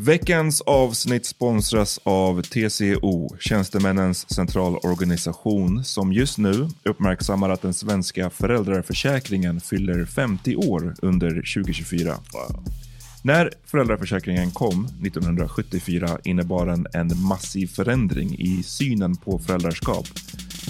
Veckans avsnitt sponsras av TCO, Tjänstemännens centralorganisation, som just nu uppmärksammar att den svenska föräldraförsäkringen fyller 50 år under 2024. När föräldraförsäkringen kom 1974 innebar den en massiv förändring i synen på föräldraskap.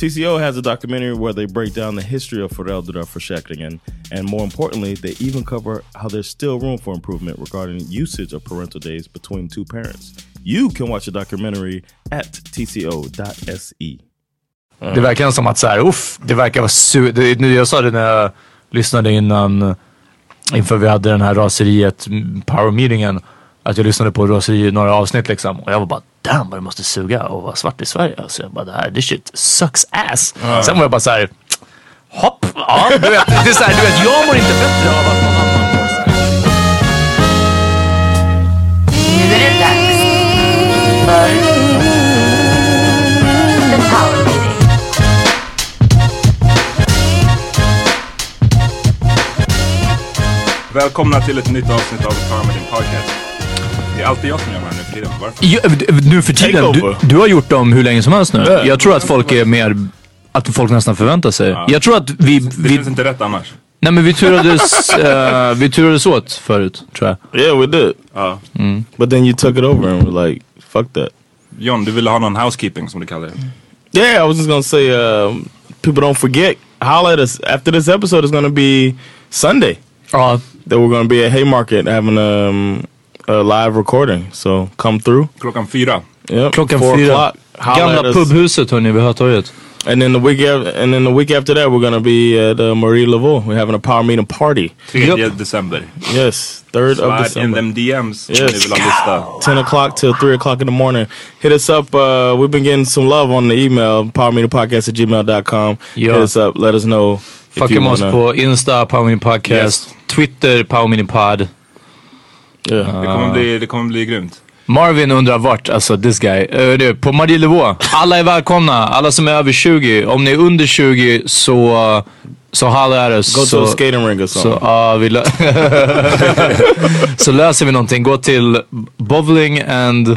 TCO has a documentary where they break down the history of föräldraförsäkringen and more importantly, they even cover how there's still room for improvement regarding usage of parental days between two parents. You can watch the documentary at tco.se. Det verkar som att så här, uff, det verkar vara su... Det, nu, jag sa det när jag lyssnade innan, inför vi hade den här raseriet, mm, power meetingen, att jag lyssnade på raseri några avsnitt liksom och jag var bara damn vad det måste suga att vara svart i Sverige. Alltså jag bara det här, this shit sucks ass. Sen var jag bara så här, hopp, ja du vet, det är så här, du vet jag mår inte bättre av att någon annan mår så här. Nu är det dags för The Power Meeting. Välkomna till ett nytt avsnitt av Power Meeting Podcast. Det är alltid jag som gör det här nu för tiden. Varför? Ja, nu för tiden, du, du har gjort dem hur länge som helst nu. Ja. Jag tror att folk är mer, att folk nästan förväntar sig. Jag tror att vi, Det vi känns inte rätt annars. nej men vi turades, eh, vi turades åt förut tror jag. Yeah, we did. But then you took it over and were like, fuck that. John, du ville ha någon housekeeping som du kallar det. Yeah, I was just gonna say, um, people don't forget. Holla at us after this episode is gonna be Sunday. Ja, That we're gonna be at Haymarket having um, a live recording. So come through. Klockan fyra. Yep, klockan four fyra. o'clock. Holla at Gamla us. pubhuset hörni vid Hötorget. And then the week after, and then the week after that, we're gonna be at uh, Marie Laveau. We're having a power meeting party. 3 december. Yes, third of Slide in them DMs om Yes. ni vill ha lista. 10 o'clock till 3 o'clock in the morning. Hit us up. Uh, we've been getting some love on the email, powermeetingpodcast at gmail.com. Yeah. Hit us up. Let us know. if Fucka you med oss wanna- på Insta, Powermini Podcast, Yes. Twitter, Meeting Pod. Yeah. Det kommer bli, det kommer bli grymt. Marvin undrar vart, alltså this guy. Uh, det, på Marielevå. Alla är välkomna, alla som är över 20. Om ni är under 20 så uh, så här är det. Go så, to a skating ring or Så, vi lö- så löser vi någonting. Gå till bowling and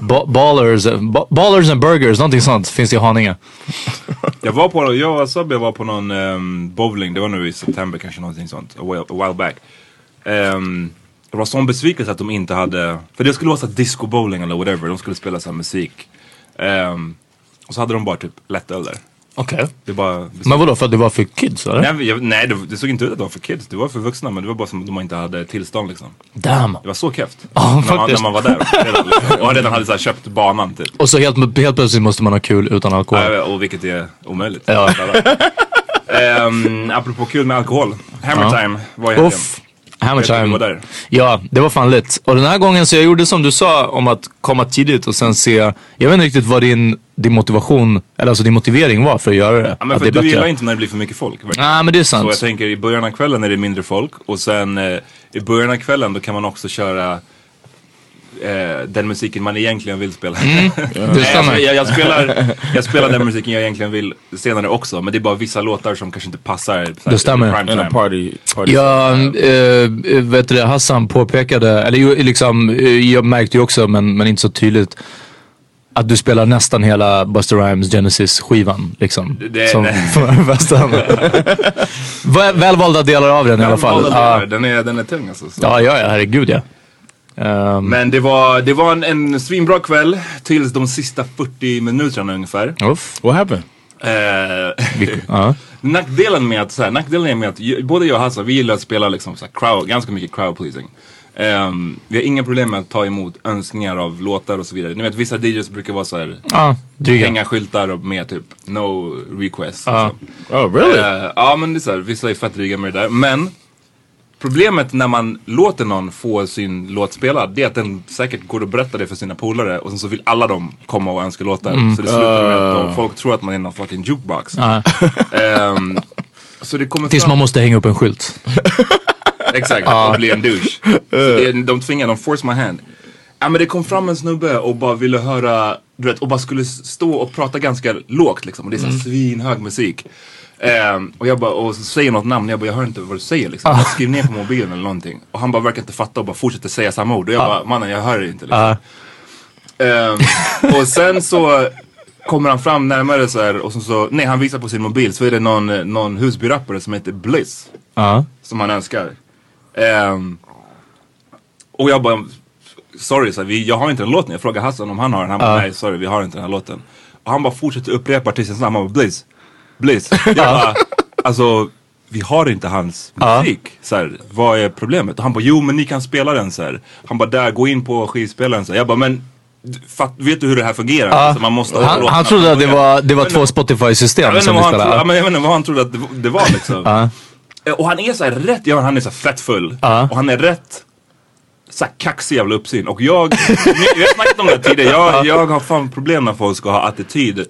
ba- ballers, ba- ballers and burgers, någonting sånt finns det i Haninge. Jag var på, jag och Sabbe var på någon ehm, bowling, det var nu i september kanske någonting sånt, a while, a while back. Ehm, det var sån besvikelse att de inte hade, för det skulle vara så disco bowling eller whatever, de skulle spela så här musik. Ehm, och så hade de bara typ lättöl där. Okej. Bara Men vadå, för att det var för kids eller? Nej, jag, nej det, det såg inte ut att det var för kids, det var för vuxna men det var bara som att de inte hade tillstånd liksom. Damn. Det var så keft. Ja, när, man, när man var där. Redan, och redan hade så här, köpt banan typ. Och så helt, helt plötsligt måste man ha kul utan alkohol. Ja, och vilket är omöjligt. Ja. um, apropå kul med alkohol. Hammer Ja. time var helgen. Uff. Hammer time. Ja, det var fan lätt. Och den här gången så jag gjorde som du sa om att komma tidigt och sen se. Jag vet inte riktigt vad din, din motivation, eller alltså din motivering var för att göra det. Ja, men för det du bättre. gillar inte när det blir för mycket folk. Nej men det är sant. Så jag tänker i början av kvällen är det mindre folk och sen eh, i början av kvällen då kan man också köra eh, den musiken man egentligen vill spela. Mm. stämmer. jag, jag, spelar, jag spelar den musiken jag egentligen vill senare också men det är bara vissa låtar som kanske inte passar. så här, Det stämmer. party. party Ja, eh, vet du Hassan påpekade, eller ju, liksom, eh, jag märkte ju också men, men inte så tydligt. Att du spelar nästan hela Buster Rhymes Genesis skivan liksom. Det- som det- för bästa. Väl- Välvalda delar av den i alla fall. Delar, Den är, den är tung alltså. Så. ja, ja, ja, herregud ja. Ehm, Men det var, det var en, en svinbra kväll tills de sista 40 minuterna ungefär. uff. What happened? Ja. nackdelen med att, så här, nackdelen är med att både jag och Hassan, vi gillar att spela liksom så här, crowd, ganska mycket crowd pleasing. Ehm, vi har inga problem med att ta emot önskningar av låtar och så vidare. Ni vet vissa DJs brukar vara så här, Ja, dryga. hänga skyltar och med typ no request. Ja. liksom. Oh, really? Eh, ja men det är så här, vissa är fett dryga med det där. Men problemet när man låter någon få sin låt spelad det är att den säkert går och berättar det för sina polare och sen så vill alla dem komma och önska låtar. Så det slutar med att de, folk tror att man är någon fucking jukebox. Ehm, så det kommer Tills fram, man måste hänga upp en skylt. exakt, och bli en douche. Så de tvingar, de force my hand. Ja men det kom fram en snubbe och bara ville höra, du vet, och bara skulle stå och prata ganska lågt liksom. Och det är såhär svinhög musik. Ehm, och jag bara, och så säger något namn, jag bara, jag hör inte vad du säger liksom. Bara Skriv ner på mobilen eller någonting. Och han bara verkar inte fatta och bara fortsätter säga samma ord. Och jag bara, mannen jag hör det inte liksom. Ehm, och sen så kommer han fram närmare så här och så, så nej han visar på sin mobil så är det någon, någon Husby-rappare som heter Bliss. Som han önskar. Ehm, och jag bara, sorry, så här, vi, jag har inte den låten. Jag frågar Hassan om han har den. Han bara, nej sorry vi har inte den här låten. Och han bara fortsätter upprepa artistens namn. Han bara, Bliss, Bliss. Jag bara, alltså vi har inte hans musik. Så här, vad är problemet? Och han bara, jo men ni kan spela den så här. Han bara, där, gå in på skivspelaren. Så här. Jag bara, men fatt, vet du hur det här fungerar? Alltså, man måste ha Han, han trodde att det var, det var Men- två Spotify-system som han trodde, ja, spelade. men jag vet inte vad han trodde att det, det var liksom. Ja. Eh, Och han är så här rätt, ja, han är så fett full. Ja. Och han är rätt så här kaxig jävla uppsyn. Och jag, vi har snackat om det tidigare, jag, jag har fan problem när folk ska ha attityd.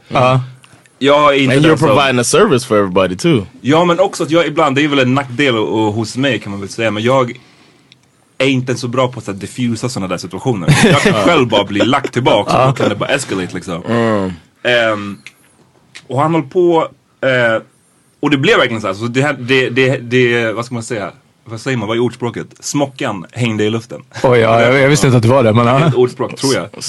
Ja. Jag är inte And you're providing a service for everybody too. Ja men också att jag ibland, det är väl en nackdel och, och hos mig kan man väl säga, men jag är inte så bra på att diffusa sådana där situationer. Jag kan själv bara bli lagt tillbaka och då kan det bara escalate liksom. Ehm, och han höll på, eh, och det blev verkligen så här, så det, här- det, det, det, vad ska man säga? Vad säger man, vad är ordspråket? Smockan hängde i luften. Oj, ja, jag, jag visste inte att det var det. Men, Det är ett ordspråk tror jag.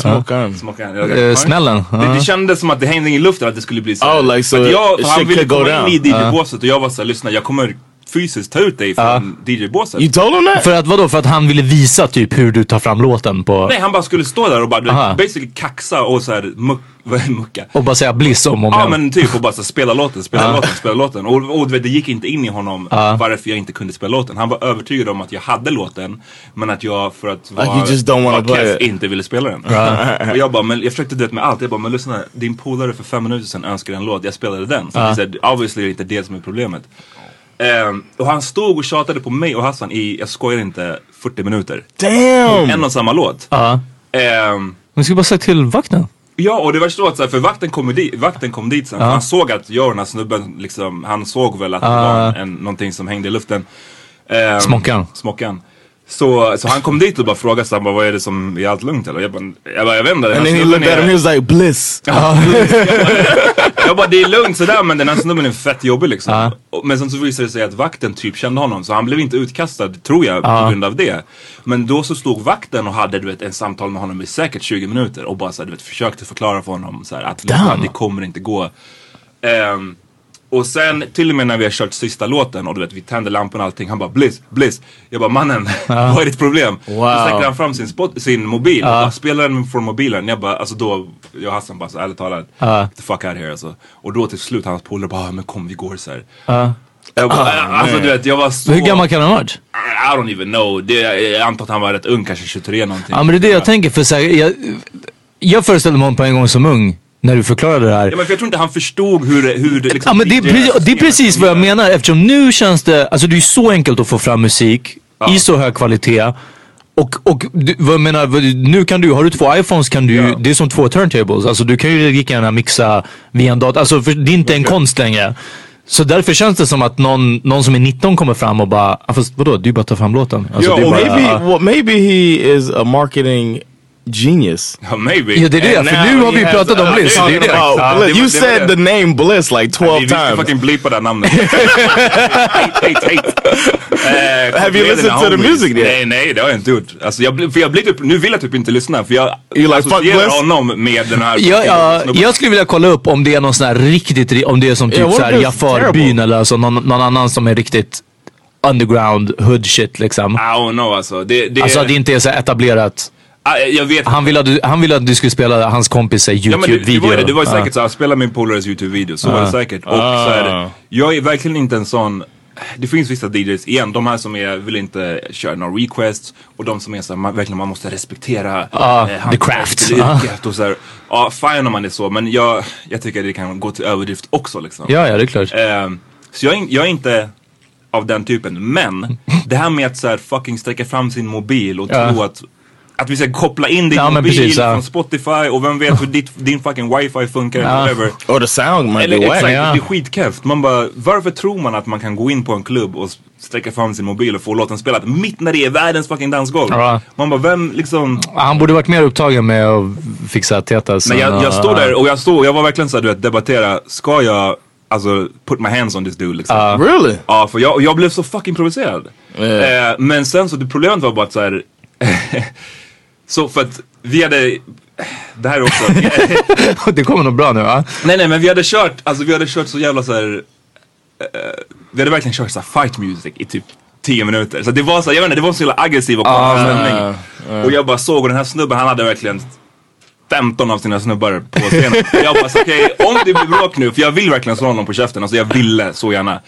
Smockan. Jag- Eh, smällen. det, det kändes som att det hängde i luften att det skulle bli så. Oh, like, so jag, han ville komma in i DJ-båset och jag var såhär, lyssna jag kommer fysiskt ta ut dig från DJ-båset. You told him that? För att vadå? För att han ville visa typ hur du tar fram låten på... Nej han bara skulle stå där och bara Aha. basically kaxa och såhär muck, är mucka? Och bara säga bliss om och Ja men typ och bara så, här, spela låten, spela Ja. låten, spela låten. Och, och vet, det gick inte in i honom varför jag inte kunde spela låten. Han var övertygad om att jag hade låten men att jag för att vara, you just don't wanna it. inte ville spela den. och jag bara, men jag försökte vet med allt. Jag bara, men lyssna, din polare för fem minuter sedan önskade en låt, jag spelade den. Så det är så obviously är det inte det som är problemet. Ehm, och han stod och tjatade på mig och Hassan i, jag skojar inte, 40 minuter. Damn! En och samma låt. Ja. Ehm, Men ska bara säga till vakten. Ja och det värsta var att så här, för vakten kom, dit, vakten kom dit sen. Han såg att jag och den här snubben liksom, han såg väl att det var en, någonting som hängde i luften. Ehm, Smockan. Smockan. Så, så han kom dit och bara frågade så här, bara, vad är det som, är allt lugnt eller? Jag bara, jag, bara, jag vet inte. And then he looked at him, he was like, bliss. Ja, jag bara, det är lugnt sådär men den här snubben är fett jobbig liksom. Och- Men sen så visade det sig att vakten typ kände honom så han blev inte utkastad, tror jag, på grund av det. Men då så stod vakten och hade du vet en samtal med honom i säkert 20 minuter och bara så här, du vet, försökte förklara för honom så här, att det kommer inte gå. Ehm, och sen till och med när vi har kört sista låten och du vet vi tänder lamporna och allting. Han bara bliss, bliss. Jag bara mannen, vad är ditt problem? Då sträcker han fram sin, spot, sin mobil och bara spelar den från mobilen. Jag bara, alltså då, jag och Hassan bara så ärligt talat, get the fuck out here alltså. Och då till slut hans polare bara, "Ah, men kom vi går så här. Jag bara, alltså du vet jag var så... Hur gammal kan han ha varit? I don't even know. Det, jag antar att han var rätt ung, kanske 23 någonting. Ja men det är det jag tänker för så här, jag, jag föreställde mig honom på en gång som ung när du förklarade det här. Ja, men för jag tror inte han förstod hur, hur det liksom... Ja men det är, precis, det är precis vad jag menar eftersom nu känns det, alltså det är så enkelt att få fram musik i så hög kvalitet. Och, och du, vad jag menar, nu kan du, har du två iPhones kan du, Ja. det är som två turntables. Alltså du kan ju lika gärna mixa via en dator. Alltså för det är inte en konst längre. Så därför känns det som att någon, någon som är 19 kommer fram och bara, ah, fast vadå, du bara tar fram låten. Alltså, Ja, det är och bara, Maybe, well, maybe he is a marketing genius. Maybe. Ja, det är det, And för nu har vi pratat om Bliss. Det är det. You said the name Bliss like 12 Vi ska times. fucking bleepa det namnet. hate, hate, hate. Eh, Have you med listened to the music yet? Nej, nej det har jag inte gjort. Alltså, jag, för jag blir typ, nu vill jag typ inte lyssna för jag You associerar honom med den här Ja, ja, snubben. jag skulle vilja kolla upp om det är någon sån här riktigt, ri- om det är som typ såhär Jafarbyn eller alltså någon, någon annan som är riktigt underground hood shit liksom. I don't know alltså. Det, det, Alltså att det inte är så etablerat. Ah, jag vet Han ville att du, han ville att du skulle spela hans kompis eh, Ja, men det, det YouTube-video. var, ju det, det var Ja. säkert såhär, spela min polares YouTube-video, så var det säkert. Och så Ah. här, jag är verkligen inte en sån det finns vissa DJs, igen, de här som är, vill inte köra några requests och de som är såhär, man, verkligen man måste respektera Ah, eh, the craft. yrket och såhär. Ja, fine om man är så, men jag, jag tycker det kan gå till överdrift också liksom. Ja, ja, det är klart. Ehm, så jag jag är inte av den typen. Men det här med att så här fucking sträcka fram sin mobil och Ja. tro att att vi ska koppla in din Ja, mobil precis, ja. från Spotify och vem vet hur ditt, din fucking wifi funkar eller whatever. Or the sound might Eller be exakt, ja. det är skitkeft. Man bara, varför tror man att man kan gå in på en klubb och sträcka fram sin mobil och få låten spelad mitt när det är världens fucking dansgolv? Ja. Man bara, vem liksom... Han borde varit mer upptagen med att fixa tetas. Men jag, jag stod uh, där och jag stod, jag var verkligen såhär du vet, debattera, ska jag alltså put my hands on this dude liksom? Really? Ja, för jag, jag blev så fucking provocerad. Eh, men sen så, det problemet var bara att så här. så för att vi hade, det här är också, det kommer nog bra nu va? nej nej men vi hade kört, alltså vi hade kört så jävla så här. eh, vi hade verkligen kört så fight music i typ 10 minuter. Så det var så, jag vet inte, det var så jävla aggressiv och konstig stämning. Och jag bara såg och den här snubben han hade verkligen 15 av sina snubbar på scenen. jag bara okej om det blir bråk nu, för jag vill verkligen slå honom på käften, alltså jag ville så gärna.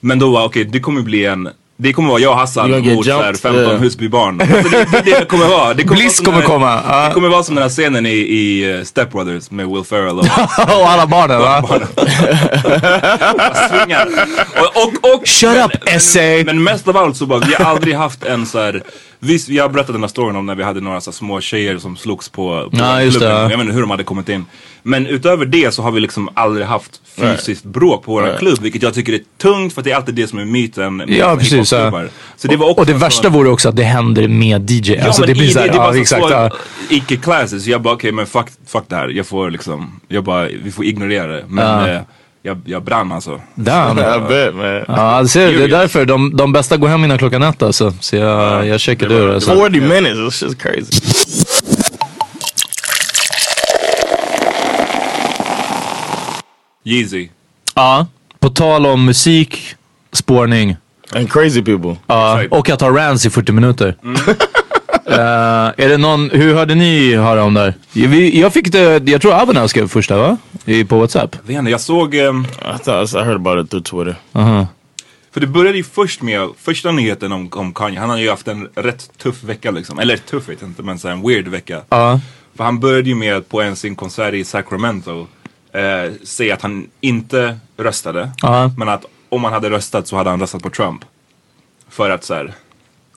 Men då var okej, det kommer bli en det kommer vara jag och Hassan mot så här, jumped, 15 yeah. Husbybarn. Alltså det, det, det kommer vara. Det Bliss kommer den här- komma, ja. Det kommer vara som den här scenen i, i eh, Step Brothers med Will Ferrell och och alla barnen va? swingar. Och, och, och, Shut men, up, men, essay. Men mest av allt så bara, vi har aldrig haft en så här. Visst, vi har berättat den här storyn om när vi hade några så här små tjejer som slogs på, på Ja, klubben. ja. Jag vet inte hur de hade kommit in. Men utöver det så har vi liksom aldrig haft fysiskt bråk på våran klubb. Vilket jag tycker är tungt för att det är alltid det som är myten med Ja, precis, ja. Så det var också Och det värsta sån- vore också att det händer med DJ. Ja alltså men det blir så här, det, det var ja, så exakt. så Ja. icke-classes. Jag bara okej men fuck, fuck det här. Jag får liksom, jag bara, vi får ignorera det. Men eh, jag, jag brann alltså. Damn. I bet, man. Ja, du ser, det är därför de, de bästa går hem innan klockan ett alltså. Så jag, jag checkade ur. Alltså. 40 minutes, it's just crazy. Yeezy. Ja, på tal om musik, spårning. And crazy people. Ja, och att ha rants i 40 minuter. Eh, är det någon, hur hörde ni höra om det här? Vi, jag fick det, jag tror Avenel skrev första va? I, på WhatsApp. Jag vet inte, jag såg, ehm, I thought I heard about it through Twitter. för det började ju först med, första nyheten om, om Kanye. Han har ju haft en rätt tuff vecka liksom. Eller tuff vet jag inte, men så en weird vecka. Ja. För han började ju med att på en sin konsert i Sacramento eh, säga att han inte röstade. Ja. Men att om han hade röstat så hade han röstat på Trump. För att såhär,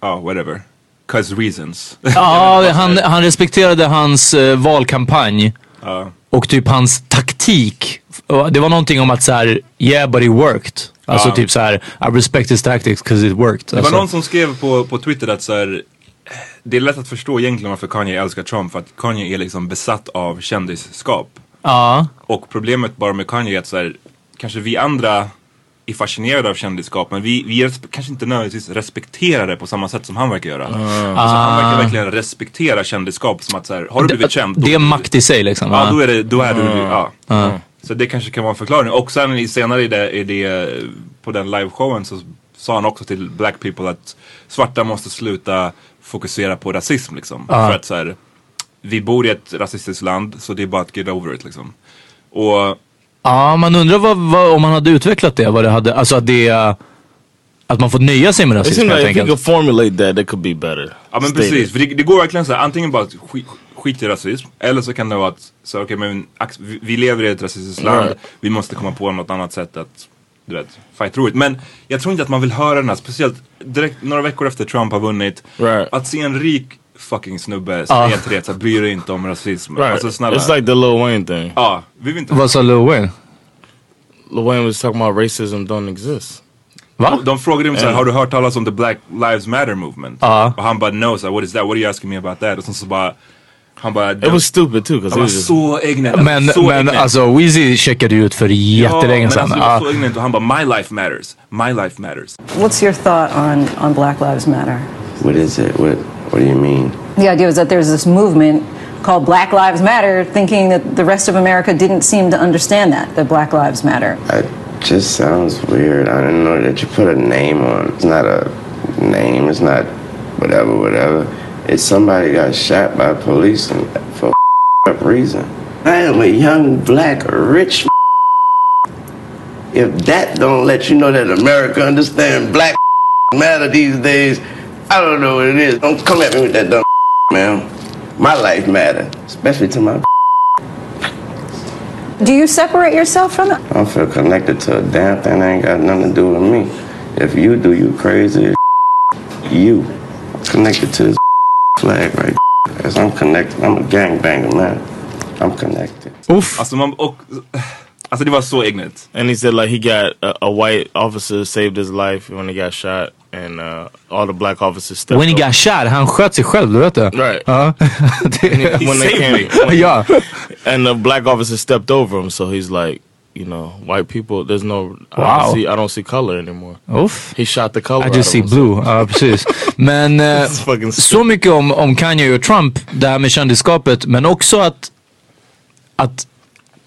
ja whatever. Cause reasons. Ja, han, han respekterade hans eh, valkampanj. Ja. Och typ hans taktik. Det var någonting om att så här, yeah but it worked. Alltså Ja. typ så här, I respect his tactics cause it worked. Det var Alltså. någon som skrev på, på Twitter att så här, det är lätt att förstå egentligen varför Kanye älskar Trump. För att Kanye är liksom besatt av kändisskap. Ja. Och problemet bara med Kanye är att så här, kanske vi andra är fascinerade av kändisskap men vi, vi kanske inte nödvändigtvis respekterar det på samma sätt som han verkar göra. Alltså, han Ah. verkar verkligen respektera kändisskap som att så här, har du blivit känd? då- Det är makt i sig liksom. Ja, då är det, då är du, ja. Så det kanske kan vara en förklaring. Och sen i- senare i det, i det, på den liveshowen så sa han också till black people att svarta måste sluta fokusera på rasism liksom. För att så här, vi bor i ett rasistiskt land så det är bara att get over it liksom. Och Ja, man undrar vad, vad, om man hade utvecklat det. Vad det hade, alltså att det. Att man får nöja sig med It rasism seems helt like if you enkelt. could formulate that, it could be better. Ja men Stated. precis, för det, det går verkligen så här, antingen bara att skit, skit i rasism, eller så kan det vara att, så, okej men ax- vi, vi lever i ett rasistiskt land, Right. vi måste komma på något annat sätt att, du vet, fight through it. Men jag tror inte att man vill höra den här, speciellt direkt några veckor efter Trump har vunnit, Right. att se en rik fucking snubbe säga till det, så här, bry dig inte om rasism. Right. Alltså snälla. it's like the Lil Wayne thing. ja, vi vill inte Vad sa Lil Wayne? Lil Wayne was talking about racism don't exist. Va? De frågade honom såhär, har du hört talas om the Black Lives Matter movement? Ja. Och han bara no, så här, what is that? What are you asking me about that? Och sen så bara, han bara, It was stupid too because han var was just, så ignorant. Men, så men alltså Weezy checkade ju ut för jättelänge men sedan. alltså, det var Ja. så ignorant och han bara my life matters, my life matters. What's your thought on, on Black Lives Matter? What is it? What What do you mean? The idea was that there's this movement called Black Lives Matter, thinking that the rest of America didn't seem to understand that, that Black Lives Matter. It just sounds weird. I didn't know that you put a name on. It's not a name. It's not whatever, whatever. It's somebody got shot by police for up reason. I am a young black rich. If that don't let you know that America understand black matter these days, I don't know what it is. Don't come at me with that dumb man. My life matter, especially to my. Do you separate yourself from it? I don't feel connected to a damn thing that ain't got nothing to do with me. If you do, you crazy. as You connected to this flag right As I'm connected. I'm a gangbanger, man. I'm connected. Oof. Alltså, man, och, alltså det var så ignorant. and he said like he got a, a white officer saved his life when he got shot, and uh, all the black officers stepped When he got shot, han sköt sig själv, du vet det? Right. Ja. Det- when they came, me. ja. and the black officer stepped over him, so he's like, you know, white people. There's no. I Wow. don't see. I don't see color anymore. Uff. He shot the color. I just see blue. Ja, precis. Men fucking så mycket om, om Kanye och Trump, det här med kändisskapet, men också att, att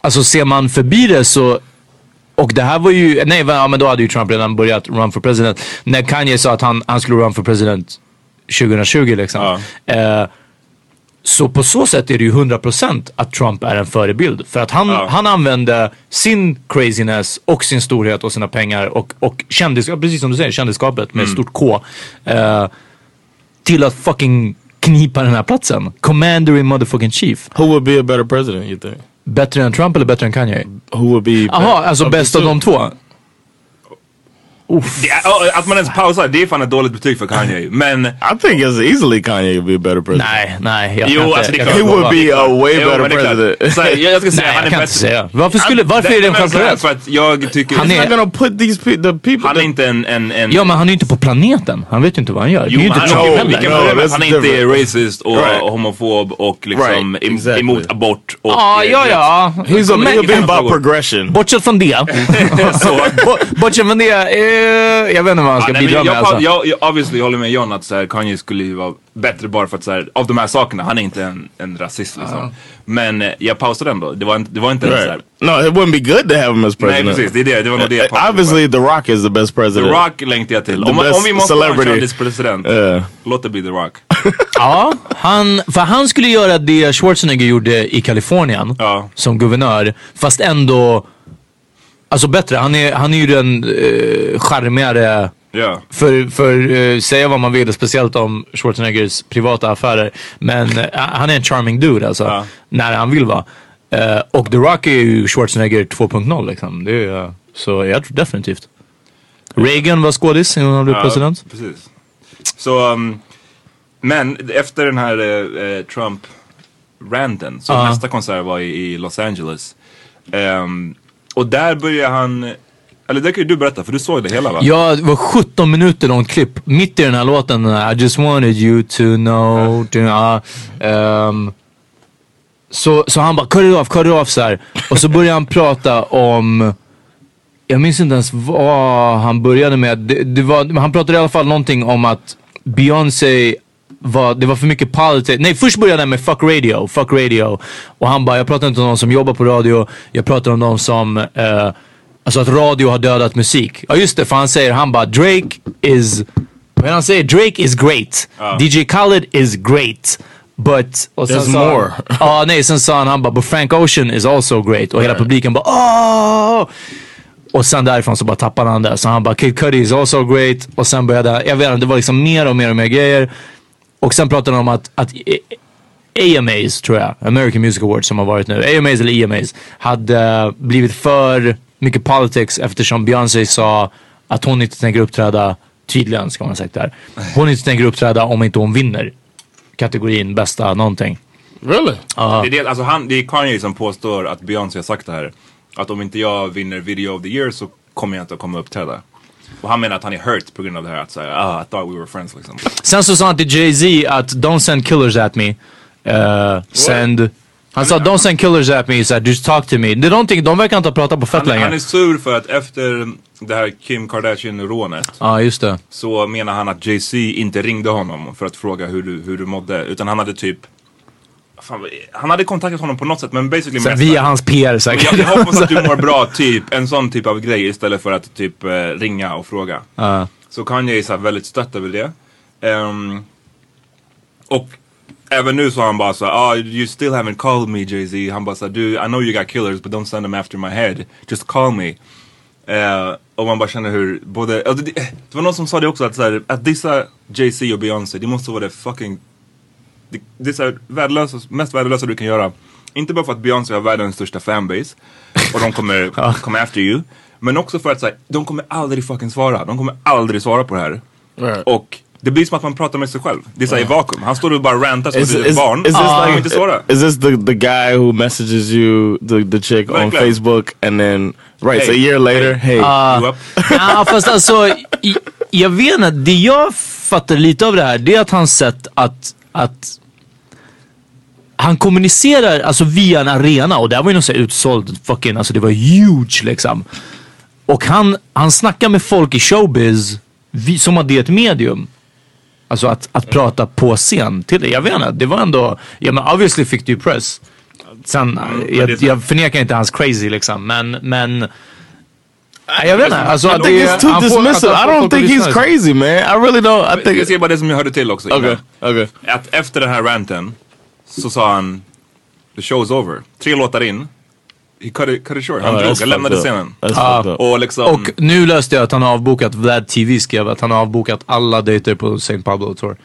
alltså ser man förbi det så och det här var ju, nej ja, men då hade ju Trump redan börjat run for president. När Kanye sa att han, han skulle run for president 2020 liksom. Eh, så på så sätt är det ju 100% att Trump är en förebild. För att han, Ja. han använde sin craziness och sin storhet och sina pengar och, och kändisskap, precis som du säger, kändisskapet med stort K. Eh, till att fucking knipa den här platsen. Commander in motherfucking chief. Who would be a better president? You think? Bättre än Trump eller bättre än Kanye? Who would be? Jaha, alltså bäst av de två? Det, är- att man ens pausar, det är fan ett dåligt betyg för Kanye. Men I think it's easily Kanye would be a better president. Nej, nej. Jag Jo, kan inte, alltså det är klart. kan He inte would be a way Jo, better det president. Så här, jag, jag ska säga Nej, han jag är kan bättre. inte säga. Varför, skulle, varför är det en självklarhet? För att jag tycker... Han är- gonna put these pe- the people. han är inte en... en, en Ja, men han är ju inte på planeten. Han vet ju inte vad han gör. Jo, det är ju inte han, kan No, that's han inte är different. racist och Right. homofob och liksom Right, em- exactly. emot abort. Och, Ja, eh, ja, ja. He's a, Men- he'll be kan about progression. Bortsett från det. Bo- Bortsett från det. Eh, jag vet inte vad han ska Ja, nej, bidra jag, med jag, alltså. jag, jag obviously håller med John att så här, Kanye skulle ju vara bättre bara för att så här, av de här sakerna, han är inte en, en rasist liksom. Men eh, jag pausade ändå, det var, inte- det var inte ens så här, Right. No, it wouldn't be good to have him as Nej president. precis, det är det, det var nog det jag Uh, pausade. Obviously, The Rock is the best The president. Rock längtar jag till. The Om, om best vi måste ha en celebrity. kändispresident, Yeah. låt det bli The Rock. Ja, han, för han skulle göra det Schwarzenegger gjorde i Kalifornien Ja. som guvernör. Fast ändå, alltså bättre. Han är, han är ju den uh, charmigare Ja. för, för eh, säga vad man vill, speciellt om Schwarzeneggers privata affärer. Men eh, han är en charming dude alltså. Ja. När han vill vara. Eh, och The Rock är ju Schwarzenegger 2.0 liksom. Det är, eh, så jag tror definitivt. Reagan var skådis innan han blev president. Precis. Så, um, men efter den här eh, eh, Trump-ranten, så Ja. nästa konsert var i, i Los Angeles. Ehm, och där började han, eller det kan ju du berätta för du såg det hela va? Ja, det var 17 minuter långt klipp. Mitt i den här låten, I just wanted you to know. Ja, um, så, så han bara cut it off, cut it off så här. Och så började han prata om jag minns inte ens vad han började med. Det, det var, han pratade i alla fall någonting om att Beyoncé var, det var för mycket politics. Nej, först började han med fuck radio, fuck radio. Och han bara, jag pratar inte om de som jobbar på radio, jag pratar om de som, eh, alltså att radio har dödat musik. Ja just det, för han säger, han bara, Drake is, vad han säger? Drake is great. DJ Khaled is great. But, och There's more. Ja nej, sen sa han, han bara, but Frank Ocean is also great. Och hela publiken bara, åh! Och sen därifrån så bara tappade han det. Så han bara, Kid Cudi is also great. Och sen började, jag vet inte, det var liksom mer och mer och mer grejer. Och sen pratade de om att, att AMAs tror jag, American Music Awards som har varit nu, AMAs eller EMAs, hade blivit för mycket politics eftersom Beyoncé sa att hon inte tänker uppträda, tydligen ska man ha sagt där, hon inte tänker uppträda om inte hon vinner kategorin bästa någonting. Really? Ja. Det, är det, alltså han, det är Kanye som påstår att Beyoncé har sagt det här. Att om inte jag vinner video of the year så kommer jag inte att komma och uppträda. Och han menar att han är hurt på grund av det här. Att säga, ah, I thought we were friends liksom. Sen så sa han till Jay-Z att don't send killers at me. Uh, send... Han sa don't send killers at me, så just talk to me. Det är någonting, de verkar inte ha pratat på fett Han, länge. han är sur för att efter det här Kim Kardashian-rånet Ja, just det. så menar han att Jay-Z inte ringde honom för att fråga hur du, hur du mådde. Utan han hade typ Fan, han hade kontaktat honom på något sätt men basically Så mest via hans PR säkert. jag, jag hoppas att du mår bra, typ. En sån typ av grej istället för att typ eh, ringa och fråga. Ja. Så Kanye är så här väldigt stött över det. Ehm, och även nu så har han bara så här, ah, you still haven't called me Jay-Z. Han bara så här, du, I know you got killers but don't send them after my head. Just call me. Eh, och man bara känner hur både, alltså det, det var någon som sa det också att, så här, att dissa Jay-Z och Beyoncé, det måste vara det fucking det, det är så här värdelösa, mest värdelösa du kan göra. Inte bara för att Beyoncé har världens största fanbase och de kommer komma after you. Men också för att så här, de kommer aldrig fucking svara. De kommer aldrig svara på det här. Right. Och det blir som att man pratar med sig själv. Det är såhär i vakuum. Han står och bara rantar som Is, ett is, barn. is this kommer like inte svara. is this the the guy who messages you the the chick on Verkligen. Facebook and then writes Hey. a year later, hey, Ah. You up? Ja fast alltså, i, jag vet inte, det jag fattar lite av det här det är att han sett att, att han kommunicerar alltså via en arena och det här var ju någon här utsåld fucking, alltså det var huge liksom. Och han, han snackar med folk i showbiz vi, som att det är ett medium. Alltså att, att prata på scen till det. Jag vet inte, det var ändå, ja men obviously fick du press. Sen, jag, så- jag förnekar inte hans crazy liksom men, men jag vet inte. Alltså, det det, it's too dismissive. I don't think he's crazy, man. I really don't. I Jag think. ska bara det som jag hörde till också Okay, okay. Att efter den här ranten så sa han The show's over. Tre låtar in. He cut it, cut it short. Han Oh, drog, han lämnade scenen. Ah. Och liksom... Och nu löste jag att han har avbokat, Vlad TV skrev att han har avbokat alla dejter på St. Pablo Tour.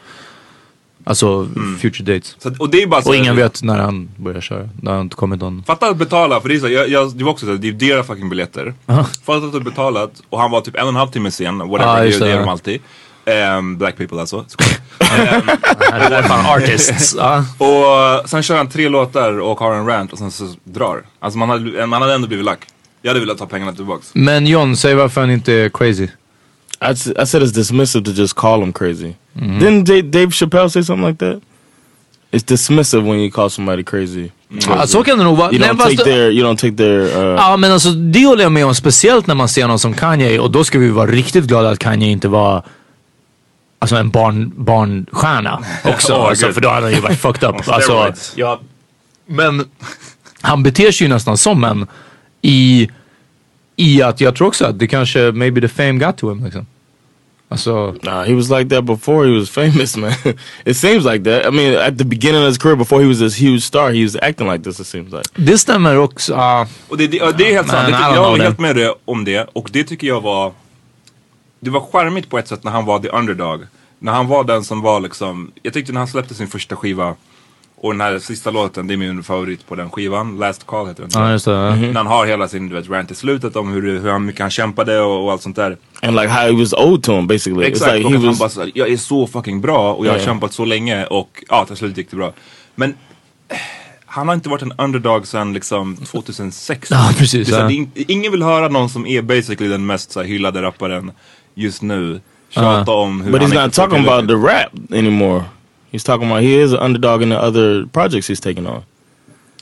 Alltså future dates. så, och det är bara så Och ingen vet när han börjar köra. När han inte kommit någon. Fatta att betala, för det är så, jag, jag, det var också så, det är dyra fucking biljetter. Fatta att du betalat och han var typ en och en halv timme sen, whatever, Ja, det, det är de alltid. Ehm, black people alltså. Är fan artists. Ja. och sen kör han tre låtar och har en rant och sen så drar. Alltså man hade, man hade ändå blivit lack. Jag hade velat ta pengarna tillbaks. Men John, säg varför han inte är crazy. I, I said it's dismissive to just call him crazy. Didn't Dave, Dave Chappelle say something like that? It's dismissive when you call somebody crazy. Ja, så kan det nog vara. You don't take their. You don't take their. Uh, Ja men alltså det håller jag med om, speciellt när man ser någon som Kanye och då ska vi vara riktigt glada att Kanye inte var Alltså en barn, barnstjärna också. Åh, alltså, för då hade han ju varit fucked up. Alltså, ja, men han beter sig ju nästan som en i, i att jag tror också att det kanske, maybe the fame got to him liksom. Alltså, Nah, he was like that before he was famous, man. it seems like that. I mean, at the beginning of his career, before he was this huge star, he was acting like this. It seems like. det stämmer också. ja. Och det, det, det är helt Men sant, det jag håller helt med dig om det. Och det tycker jag var, det var charmigt på ett sätt när han var the underdog. När han var den som var liksom, jag tyckte när han släppte sin första skiva och den här sista låten, det är min favorit på den skivan, Last Call heter den. jag. just det. ja. När han har hela sin du vet, rant i slutet om hur, hur han- mycket han kämpade och, och allt sånt där. And like how he was owed to him, basically. Exakt, like och han was. bara såhär, jag är så fucking bra och jag har Ja. kämpat så länge och ja, till slut gick det bra. Men han har inte varit en underdog sedan liksom 2006. Ja, precis, Det så ja. in- ingen vill höra någon som är basically den mest så här, hyllade rapparen just nu. Tjata om hur But han he's not talking about the rap anymore. He's talking about he is an underdog in the other projects he's taking on.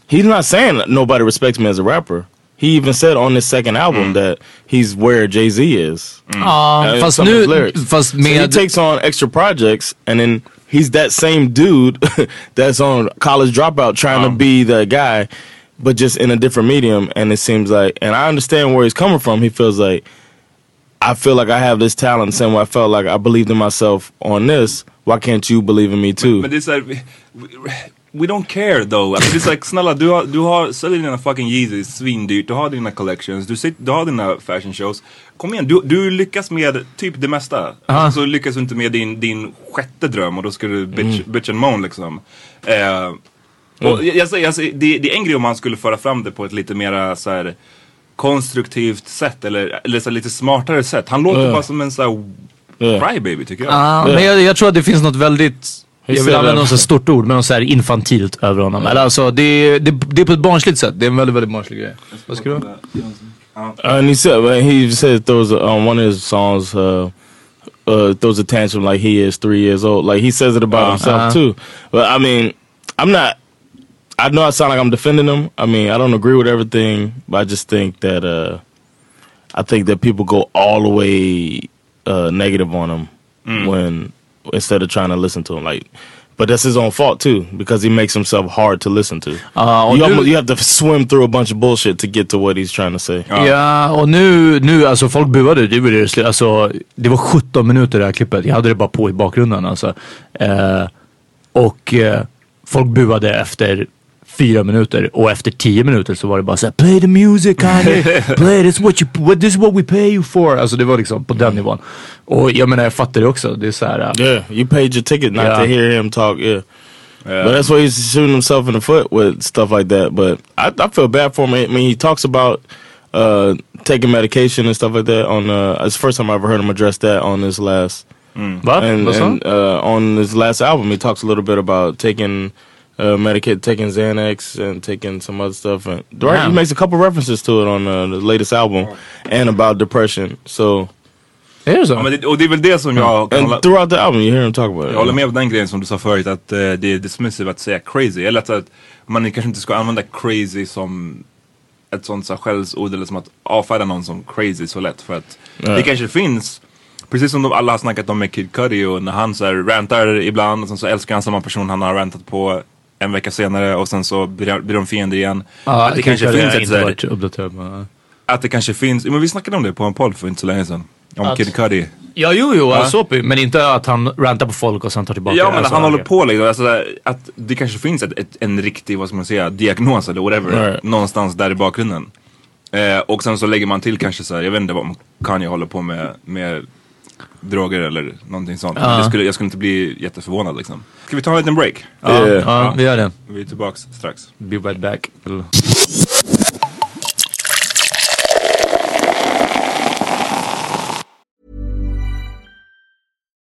he's not saying that nobody respects me as a rapper. He even said on his second album that he's where Jay Z is. Ja, Uh, fast some of his nu, lyrics. fast So he takes on extra projects and then he's that same dude that's on college dropout trying to be the guy, but just in a different medium. And it seems like, and I understand where he's coming from. He feels like, I feel like I have this talent, same way I felt like I believed in myself on this. Why can't you believe in me too? Men det är såhär, we, we don't care though. Alltså det är såhär, snälla du har, du har, säljer dina fucking Yeezys svindyrt, du har dina collections, du, sit, du har dina fashion shows. Kom igen, du, du lyckas med typ det mesta. Alltså, så lyckas du inte med din, din sjätte dröm och då ska du bitch, bitch and moan liksom. Eh, och jag, jag, säger, alltså, det, det är en grej om man skulle föra fram det på ett lite mera så här konstruktivt sätt eller, eller så lite smartare sätt. Han låter bara som en sån här crybaby tycker jag. Ja, men jag, jag tror att det finns något väldigt, jag vill använda något stort ord, men något så här infantilt över honom. Eller alltså det, det, det är på ett barnsligt sätt. Det är en väldigt, väldigt barnslig grej. Vad ska du Uh, and he said when he said throws on one of his songs, uh, uh, throws a tantrum like he is three years old. Like he says it about Uh-huh. himself too. But I mean, I'm not. I know I sound like I'm defending him. I mean, I don't agree with everything, but I just think that uh, I think that people go all the way uh, negative on him when instead of trying to listen to him. Like, but that's his own fault too because he makes himself hard to listen to. Ja, och you, nu- almost, you have to swim through a bunch of bullshit to get to what he's trying to say. Ja, och nu, nu alltså folk buade. Det var, det, alltså, det var 17 minuter det här klippet. Jag hade det bara på i bakgrunden alltså. Eh, och eh, folk buade efter fyra minuter och efter tio minuter så var det bara såhär Play the music Kanye! Play this what you, what, this is what we pay you for! Alltså det var liksom på den nivån. Och jag menar jag fattar det också. Det är såhär... eh, Yeah, you paid your ticket not Yeah. to hear him talk. Yeah. But that's why he's shooting himself in the foot with stuff like that. But I, I feel bad for him. I mean, he talks about uh, taking medication and stuff like that. On uh, it's the first time I ever heard him address that on this last Va? and, and uh, on his last album. He talks a little bit about taking uh, Medicaid, taking Xanax, and taking some other stuff. And right, he makes a couple references to it on uh, the latest album and about depression. So? Ja, men det, och det är väl det som jag kan hålla, throughout the album, you hear him talk about it. jag håller med på den grejen som du sa förut att eh, det är dismissive att säga crazy. Eller att, att man kanske inte ska använda crazy som ett sånt så skällsord eller som att avfärda någon som crazy så lätt. För att det kanske finns, precis som de alla har snackat om med Kid Cudi och när han så här rantar ibland och sen så älskar han samma person han har rantat på en vecka senare och sen så blir, blir de fiender igen. att det kanske finns ett så här, varit uppdaterad med. att det kanske finns, men vi snackade om det på en podd för inte så länge sedan. Om Att- Kid Cudi. Ja, jo, jo, Ja. alltså, men inte att han rantar på folk och sen tar tillbaka Ja men Alltså, han håller på liksom, alltså, att det kanske finns ett, ett, en riktig, vad ska man säga, diagnos eller whatever. Right. Någonstans där i bakgrunden. Eh, och sen så lägger man till kanske så här, jag vet inte om Kanye håller på med, med droger eller någonting sånt. Ja. skulle, jag skulle inte bli jätteförvånad liksom. Ska vi ta en liten break? Ja, ja, vi gör det. Vi är tillbaks strax. Be right back.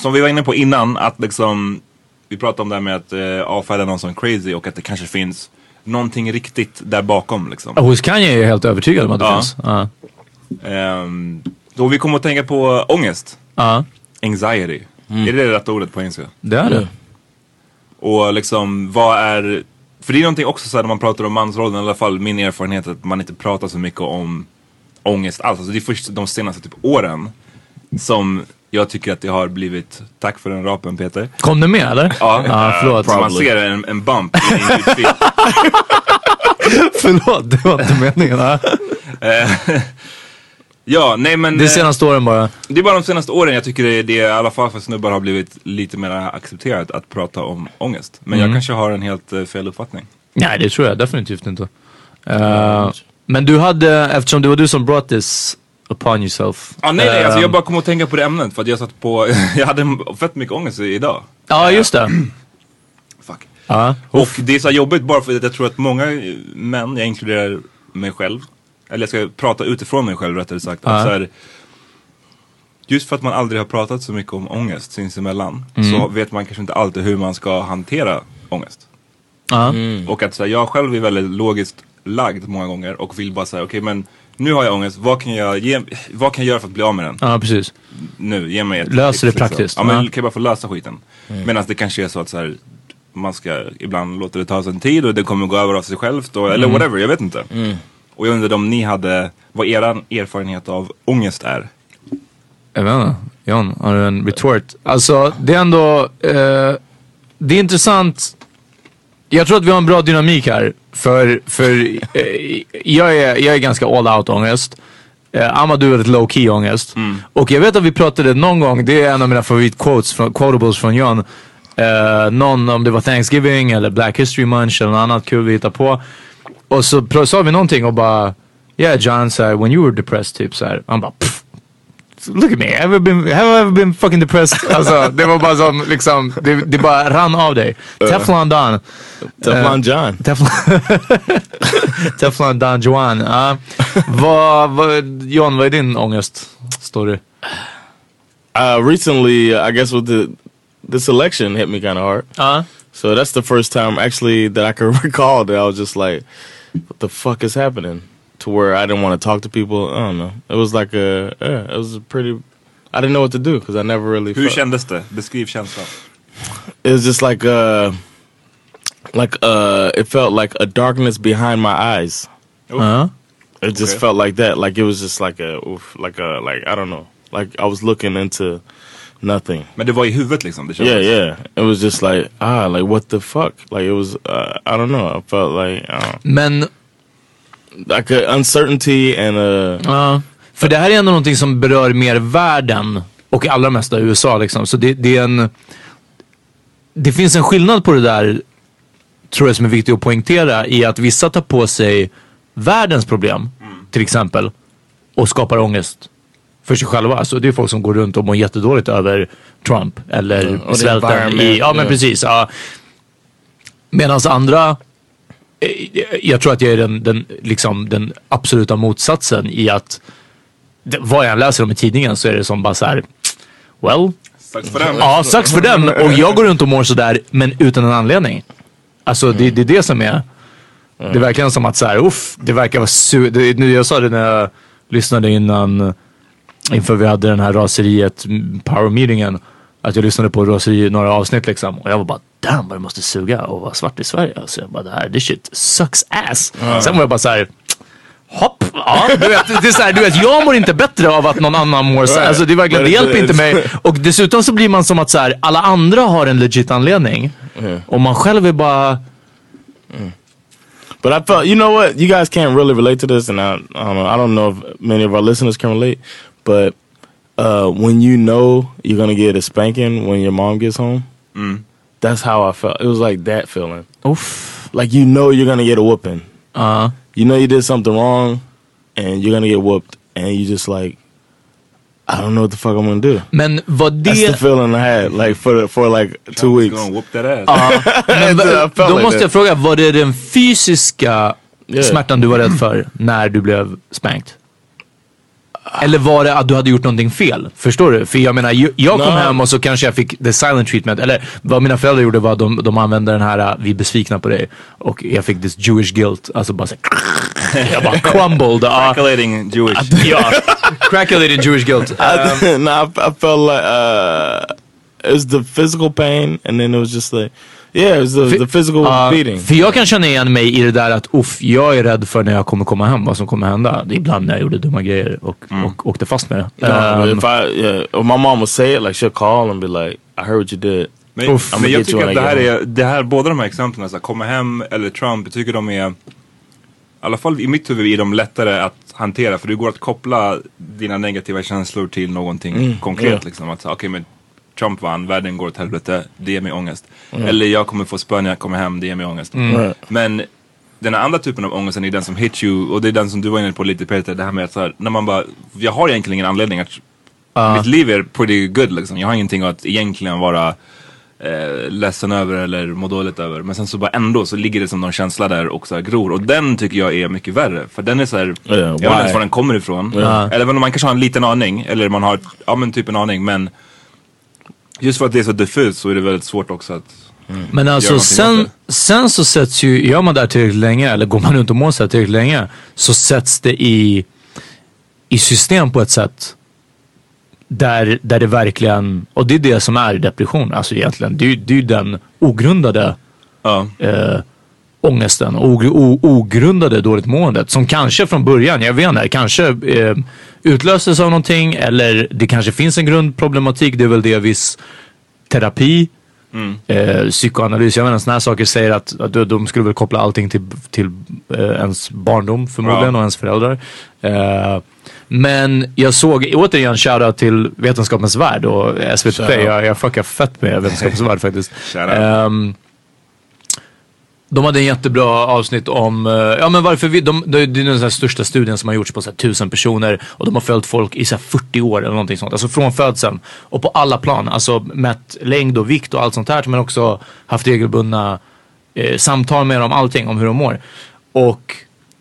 Som vi var inne på innan, att liksom vi pratade om det här med att eh, avfärda någon som crazy och att det kanske finns någonting riktigt där bakom liksom. Ja, Hos Kanye är jag helt övertygad om att det Ja. finns. Ja. Ehm, då vi kommer att tänka på ångest. Ja. Anxiety. Är det det rätta ordet på engelska? Det är det. Och liksom vad är, för det är någonting också så här när man pratar om mansrollen, i alla fall min erfarenhet att man inte pratar så mycket om ångest alls. Alltså det är först de senaste typ åren som jag tycker att det har blivit, tack för den rapen Peter. Kom du med eller? Ja, ja förlåt. så man ser en, en bump i ljudfil. förlåt, det var inte meningen. Ja. Eh, ja, nej men. Det är eh, senaste åren bara. Det är bara de senaste åren jag tycker det, det i alla fall för snubbar har blivit lite mer accepterat att prata om ångest. Men jag Mm. kanske har en helt eh, fel uppfattning. Nej, det tror jag definitivt inte. Eh, men du hade, eftersom det var du som brought this upon yourself. Ah, nej nej, alltså jag bara kom att tänka på det ämnet för att jag satt på, jag hade fett mycket ångest idag. Ja, just det. Fuck. Ja. Och det är så jobbigt bara för att jag tror att många män, jag inkluderar mig själv, eller jag ska prata utifrån mig själv rättare sagt. Att så här, just för att man aldrig har pratat så mycket om ångest sinsemellan Mm. så vet man kanske inte alltid hur man ska hantera ångest. Ja. Och att så här, jag själv är väldigt logiskt lagd många gånger och vill bara säga okej men nu har jag ångest, vad kan jag, ge, vad kan jag göra för att bli av med den? Ja, precis. Nu, ge mig ett Löser det praktiskt. Ja men kan jag bara få lösa skiten. Mm. Medan det kanske är så att så här, man ska ibland låta det ta sin tid och det kommer gå över av sig självt och, eller Mm. whatever, jag vet inte. Och jag undrar om ni hade, vad eran erfarenhet av ångest är? Jag vet inte. John, har du en retort? Alltså, det är ändå... Eh, det är intressant. Jag tror att vi har en bra dynamik här. För, för eh, jag, är, jag är ganska all out ångest. Eh, Amadou är väldigt low key ångest. Och jag vet att vi pratade någon gång, det är en av mina favoritquotes, från, quotables från John. Eh, någon om det var Thanksgiving eller Black History Month eller något annat kul vi hittar på. Och så sa vi någonting och bara Yeah John, så här, when you were depressed typ så här. Han bara "Pff, Look at me, have I been, have I ever been fucking depressed? Alltså, det var bara som liksom, det, det bara rann av dig. Teflon Don. Teflon Eh, John. Teflon, Teflon Don Juan. Uh, vad, vad, John, vad är din ångeststory? Uh, recently, I guess with the this election hit me kind of hard. Uh. So that's the first time actually that I can recall that I was just like, "What the fuck is happening?" To where I didn't want to talk to people. I don't know. It was like a yeah, it was a pretty. I didn't know what to do because I never really. Hur felt- kändes det? Beskriv känslan. it was just like uh like uh it felt like a darkness behind my eyes Uh-huh. it just Okay. felt like that like it was just like a oof, like a like i don't know like i was looking into nothing Men det var i huvudet liksom? Det yeah kändes. yeah it was just like ah like what the fuck like it was uh, i don't know i felt like uh, Men like a uncertainty and uh Ja, för det här är ändå någonting som berör mer världen och allra mesta USA liksom. Så det, det är en... Det finns en skillnad på det där, tror jag som är viktigt att poängtera, i att vissa tar på sig världens problem, till exempel, och skapar ångest för sig själva. Alltså det är folk som går runt och mår jättedåligt över Trump eller the svälten. I, ja men precis. Ja. Medan andra jag tror att jag är den, den, liksom, den absoluta motsatsen i att vad jag än läser om i tidningen så är det som bara så här. Well, Sucks för den. ja, sucks för den. Och jag går runt och mår sådär, men utan en anledning. Alltså det, det är det som är, det är verkligen som att så här, uff, det verkar vara su... Det, nu, jag sa det när jag lyssnade innan, inför vi hade den här raseriet, mm, power meetingen. Att jag lyssnade på raseri några avsnitt liksom. Och jag var bara, damn vad det måste suga att vara svart i Sverige. Alltså jag bara, det här, this shit sucks ass. Ja. Sen var jag bara så här. Hopp, ja, du vet, det är så här, du vet, jag mår inte bättre av att någon annan mår så. Alltså det verkligen, det hjälper inte mig. Och dessutom så blir man som att så här, alla andra har en legit anledning. Och man själv är bara, But I felt, you know what, you guys can't really relate to this, and I, I don't know. I don't know if many of our listeners can relate, but uh, when you know you're gonna get a spanking when your mom gets home, Mm. That's how I felt. It was like that feeling. Oof. Like you know you're gonna get a whooping. uh, You know you did something wrong, and you're gonna get whooped, and you just like, I don't know what the fuck I'm gonna do. men vad det... That's the feeling I had, like for for like two weeks. Gonna whoop that ass. Ja, men, då like måste that. jag fråga, var det den fysiska Yeah. smärtan du var rädd för när du blev spanked? Eller var det att du hade gjort någonting fel? Förstår du? För jag menar, jag kom Nej. hem och så kanske jag fick the silent treatment. Eller vad mina föräldrar gjorde var att de, de använde den här, vi är besvikna på dig. Och jag fick this Jewish guilt. Alltså bara så här, jag bara crumbled. Calculating Jewish. ja, crackulated Jewish guilt. No, I, I felt like uh, it was the physical pain, and then it was just like, yeah, it was the, the physical Ja, beating. För jag kan känna igen mig i det där att uff, jag är rädd för när jag kommer komma hem vad som kommer hända. Ibland när jag gjorde dumma grejer och, och åkte fast med det. No, Um, if I, yeah, if my mom would say it, like she'll call and be like, I heard what you did. Men, Uff, men jag you tycker att det här är, det här, båda de här exemplen, så här, komma hem eller Trump, jag tycker de är, i alla fall i mitt huvud är de lättare att hantera för det går att koppla dina negativa känslor till någonting Mm, konkret. ja. Liksom, att säga, okej men Trump vann, världen går åt helvete, det ger mig ångest. Mm. Eller jag kommer få spö när jag kommer hem, det ger mig ångest. Mm. Right. Men den andra typen av ångesten är den som hits you och det är den som du var inne på lite Peter, det här med att så här, när man bara, jag har egentligen ingen anledning att Ja. mitt liv är pretty good liksom. Jag har ingenting att egentligen vara eh, ledsen över eller må dåligt över. Men sen så bara ändå så ligger det som någon känsla där och så här gror. Och den tycker jag är mycket värre. För den är så här, jag vet inte ens var den kommer ifrån. Ja. Eller man kanske har en liten aning. Eller man har, ja men typ en aning. Men just för att det är så diffust så är det väldigt svårt också att Men göra alltså sen, sen så sätts ju, gör man det här tillräckligt länge eller går man runt och mår så här tillräckligt länge så sätts det i, i system på ett sätt där, där det verkligen, och det är det som är depression, alltså egentligen. Det är ju den ogrundade eh, ångesten och ogrundade dåligt måendet som kanske från början, jag vet inte, kanske eh, utlöses av någonting eller det kanske finns en grundproblematik. Det är väl det viss terapi Mm. eh, psykoanalys, jag vet inte, sådana här saker säger att, att de- skulle väl koppla allting till, till eh, ens barndom förmodligen Ja. och ens föräldrar. Eh, men jag såg, återigen shoutout till Vetenskapens Värld och SVT Play. Jag, jag fuckar fett med Vetenskapens Värld faktiskt. De hade en jättebra avsnitt om, eh, ja men varför vi, de, det är den största studien som har gjorts på så tusen personer och de har följt folk i så här, 40 år eller någonting sånt. Alltså från födseln och på alla plan. Alltså mätt längd och vikt och allt sånt här men också haft regelbundna eh, samtal med dem, allting om hur de mår. Och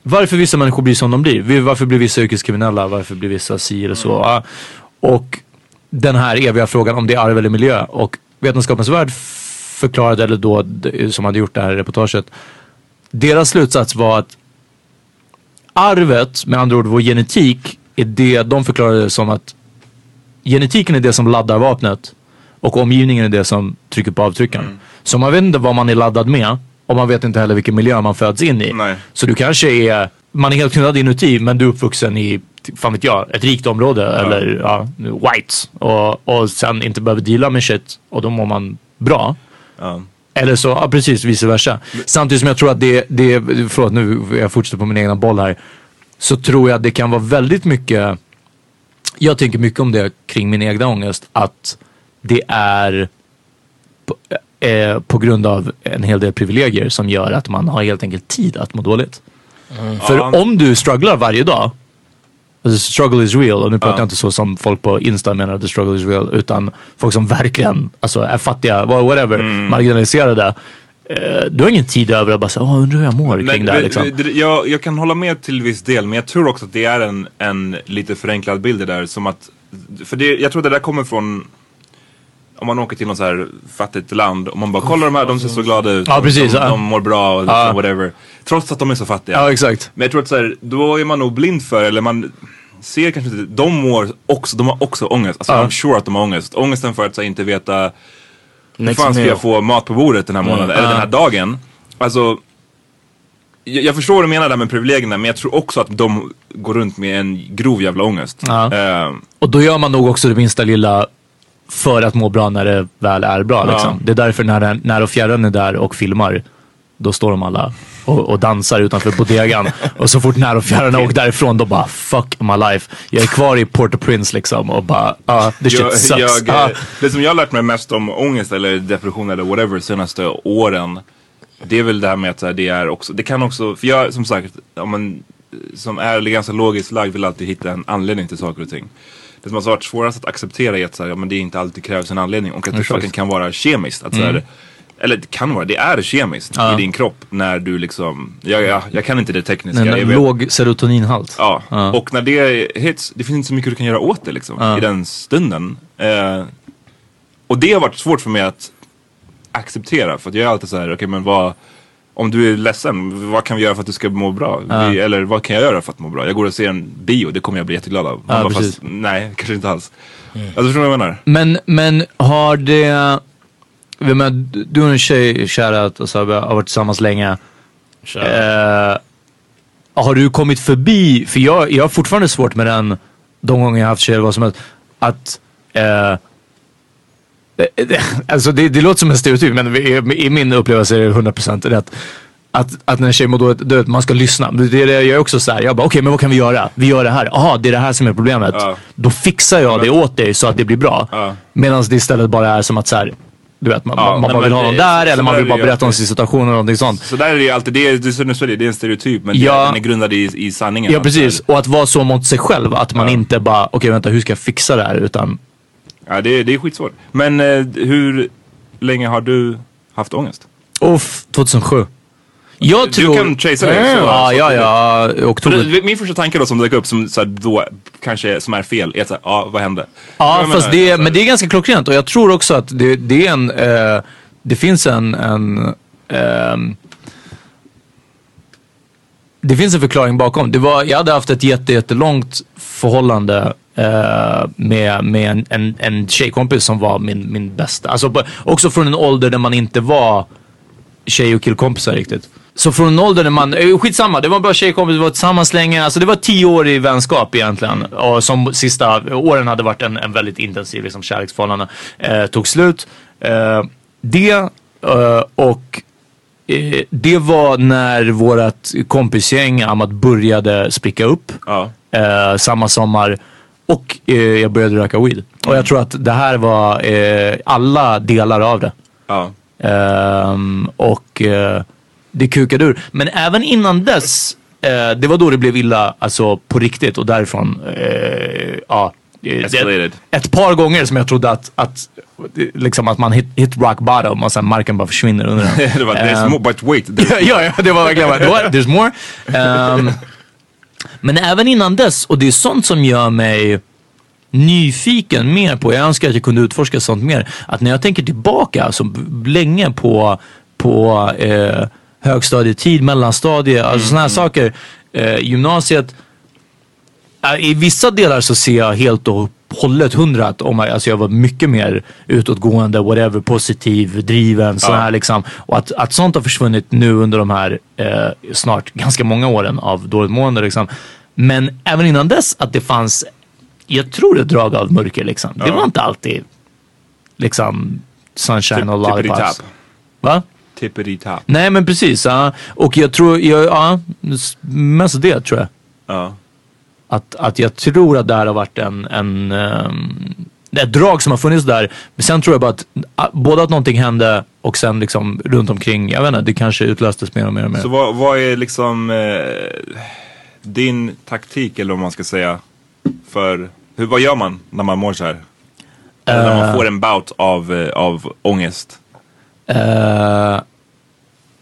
varför vissa människor blir som de blir. Varför blir vissa yrkeskriminella? Varför blir vissa si eller så? Ja. Och den här eviga frågan om det är arv eller miljö. Och Vetenskapens Värld förklarade, eller då som hade gjort det här reportaget. Deras slutsats var att arvet, med andra ord vår genetik, är det de förklarade som att genetiken är det som laddar vapnet och omgivningen är det som trycker på avtryckaren. Så man vet inte vad man är laddad med och man vet inte heller vilken miljö man föds in i. Så du kanske är, man är helt knullad inuti men du är uppvuxen i, fan vet jag, ett rikt område eller ja, whites och, och sen inte behöver deala med shit och då mår man bra. Eller så, ja precis, vice versa. Samtidigt som jag tror att det, det förlåt nu, jag fortsätter på min egna boll här. Så tror jag att det kan vara väldigt mycket, jag tänker mycket om det kring min egna ångest, att det är på, eh, på grund av en hel del privilegier som gör att man har helt enkelt tid att må dåligt. För Ja. om du strugglar varje dag, alltså struggle is real, och nu pratar Ja. jag inte så som folk på Insta menar att the struggle is real, utan folk som verkligen alltså, är fattiga, wha- whatever, Mm. marginaliserade. Eh, du har ingen tid över att bara säga, åh undrar hur jag mår kring det här liksom. jag, jag kan hålla med till viss del men jag tror också att det är en, en lite förenklad bild det där som att För det, jag tror det där kommer från om man åker till något så här fattigt land och man bara kollar de här, de ser så glada ut. Ja, precis, de, ja. de mår bra och liksom Ja. whatever. Trots att de är så fattiga. Ja, exakt. Men jag tror att så här, då är man nog blind för, eller man ser kanske inte, de mår också, de har också ångest. Alltså Ja. I'm sure att de har ångest. Ångesten för att så inte veta hur fan ska jag få mat på bordet den här månaden, Mm. eller Ja. den här dagen. Alltså, jag, jag förstår vad du menar där med privilegierna, men jag tror också att de går runt med en grov jävla ångest. Ja. Eh, Och då gör man nog också det minsta lilla för att må bra när det väl är bra. Ja. Liksom. Det är därför när, när och fjärran är där och filmar, då står de alla och, och dansar utanför bodegan. och så fort när och fjärran åker därifrån, då bara fuck my life. Jag är kvar i Port-au-Prince liksom och bara, ah, the shit jag, sucks. jag, Ah. eh, Det som jag har lärt mig mest om ångest eller depression eller whatever senaste åren Det är väl det här med att här, det är också, det kan också, för jag som sagt, om man som är ganska logiskt lagd vill alltid hitta en anledning till saker och ting. Det som har varit svårast att acceptera är att så här, ja, men det inte alltid krävs en anledning och att det fucking kan vara kemiskt. Att, så här, Mm. Eller det kan vara, det är kemiskt Ja. i din kropp när du liksom, jag, jag, jag kan inte det tekniska. En vet- låg serotoninhalt. Ja, Ja. och när det hits, det finns inte så mycket du kan göra åt det liksom Ja. i den stunden. Eh, och det har varit svårt för mig att acceptera för att jag är alltid så här, okej men vad, om du är ledsen, vad kan vi göra för att du ska må bra? Ja. Vi, eller vad kan jag göra för att må bra? Jag går och ser en bio, det kommer jag bli jätteglad av. Ja, Man bara, fast, nej, kanske inte alls. Alltså förstår du vad jag menar? Men, men har det... Menar, du och en tjej, shoutout, och så har varit tillsammans länge. Eh, har du kommit förbi, för jag, jag har fortfarande svårt med den, de gånger jag har haft tjejer, vad som helst, att eh, Alltså det, det låter som en stereotyp men i, i min upplevelse är det 100% rätt. Att, att när en tjej mår dåligt, vet, man ska lyssna. Men Det är det jag är också så här. Jag bara, okej men vad kan vi göra? Vi gör det här. Jaha, det är det här som är problemet. Då fixar jag det åt dig så att det blir bra. Medan det istället bara är som att så här, du vet, man, Ja, man bara vill ha någon där eller man vill bara berätta om sin situation eller någonting sånt. Så där är det ju alltid, det är, det är, som du säger, det är en stereotyp men Ja. det, den är grundad i, i sanningen. Ja precis, och att vara så mot sig själv. Att man inte bara, okej vänta hur ska jag fixa det här? Utan Ja det, är- det är skitsvårt. Men eh, hur länge har du haft ångest? Uff, 2007. Jag Du tror... kan chasa det, så- Ja, så- ja, ja. För Oktober. Min första tanke då som dök upp som så här, då kanske som är fel är att säga, ja vad hände? Ja, Jag fast menar, det, men det är ganska klockrent och jag tror också att det, det är en, eh, det finns en, en ehm, det finns en förklaring bakom. Det var, jag hade haft ett jätte, jättelångt förhållande eh, med, med en, en, en tjejkompis som var min, min bästa. Alltså, på- också från en ålder där man inte var tjej och killkompisar riktigt. Så från en ålder när man, eh, skitsamma, det var bara tjejkompis, vi var tillsammans länge. Alltså det var tio år i vänskap egentligen. Och som sista åren hade varit en, en väldigt intensiv liksom, kärleksförhållande. Eh, tog slut. Eh, det eh, och eh, det var när vårat kompisgäng Amat började spricka upp. Eh, samma sommar. Och jag började röka weed. Och jag tror att det här var alla delar av det. Ja. Ehm, och det kukade ur. Men även innan dess, eh, det var då det blev illa alltså på riktigt och därifrån, eh, ja. eh. Det, ett par gånger som jag trodde att, att, liksom att man hit, hit rock bottom och sen marken bara försvinner under den. det var, there's Ehm, more, but wait. ja, ja, det var verkligen bara, what? there's more. Ehm, men även innan dess, och det är sånt som gör mig nyfiken mer på, jag önskar att jag kunde utforska sånt mer, att när jag tänker tillbaka alltså, b- länge på, på eh, högstadietid, mellanstadie, alltså sådana här saker, eh, gymnasiet, i vissa delar så ser jag helt och hållet hundra att om jag, alltså jag var mycket mer utåtgående, whatever, positiv, driven, sån Ja. här liksom. Och att, att sånt har försvunnit nu under de här eh, snart ganska många åren av dåligt mående liksom. Men även innan dess att det fanns, jag tror ett drag av mörker liksom. Det Ja. var inte alltid liksom sunshine och lollipops. Tippity-tap. Va? Tippity-tap. Nej men precis, ja. och jag tror, ja, mest det tror jag. Ja. Att, att jag tror att det här har varit en, en um, ett drag som har funnits där. Men sen tror jag bara att ah, både att någonting hände och sen liksom runt omkring, jag vet inte, det kanske utlöstes mer och mer och mer. Så vad, vad är liksom eh, din taktik eller vad man ska säga för, hur, vad gör man när man mår så här? Eller när man Eh. får en bout av, eh, av ångest? Eh,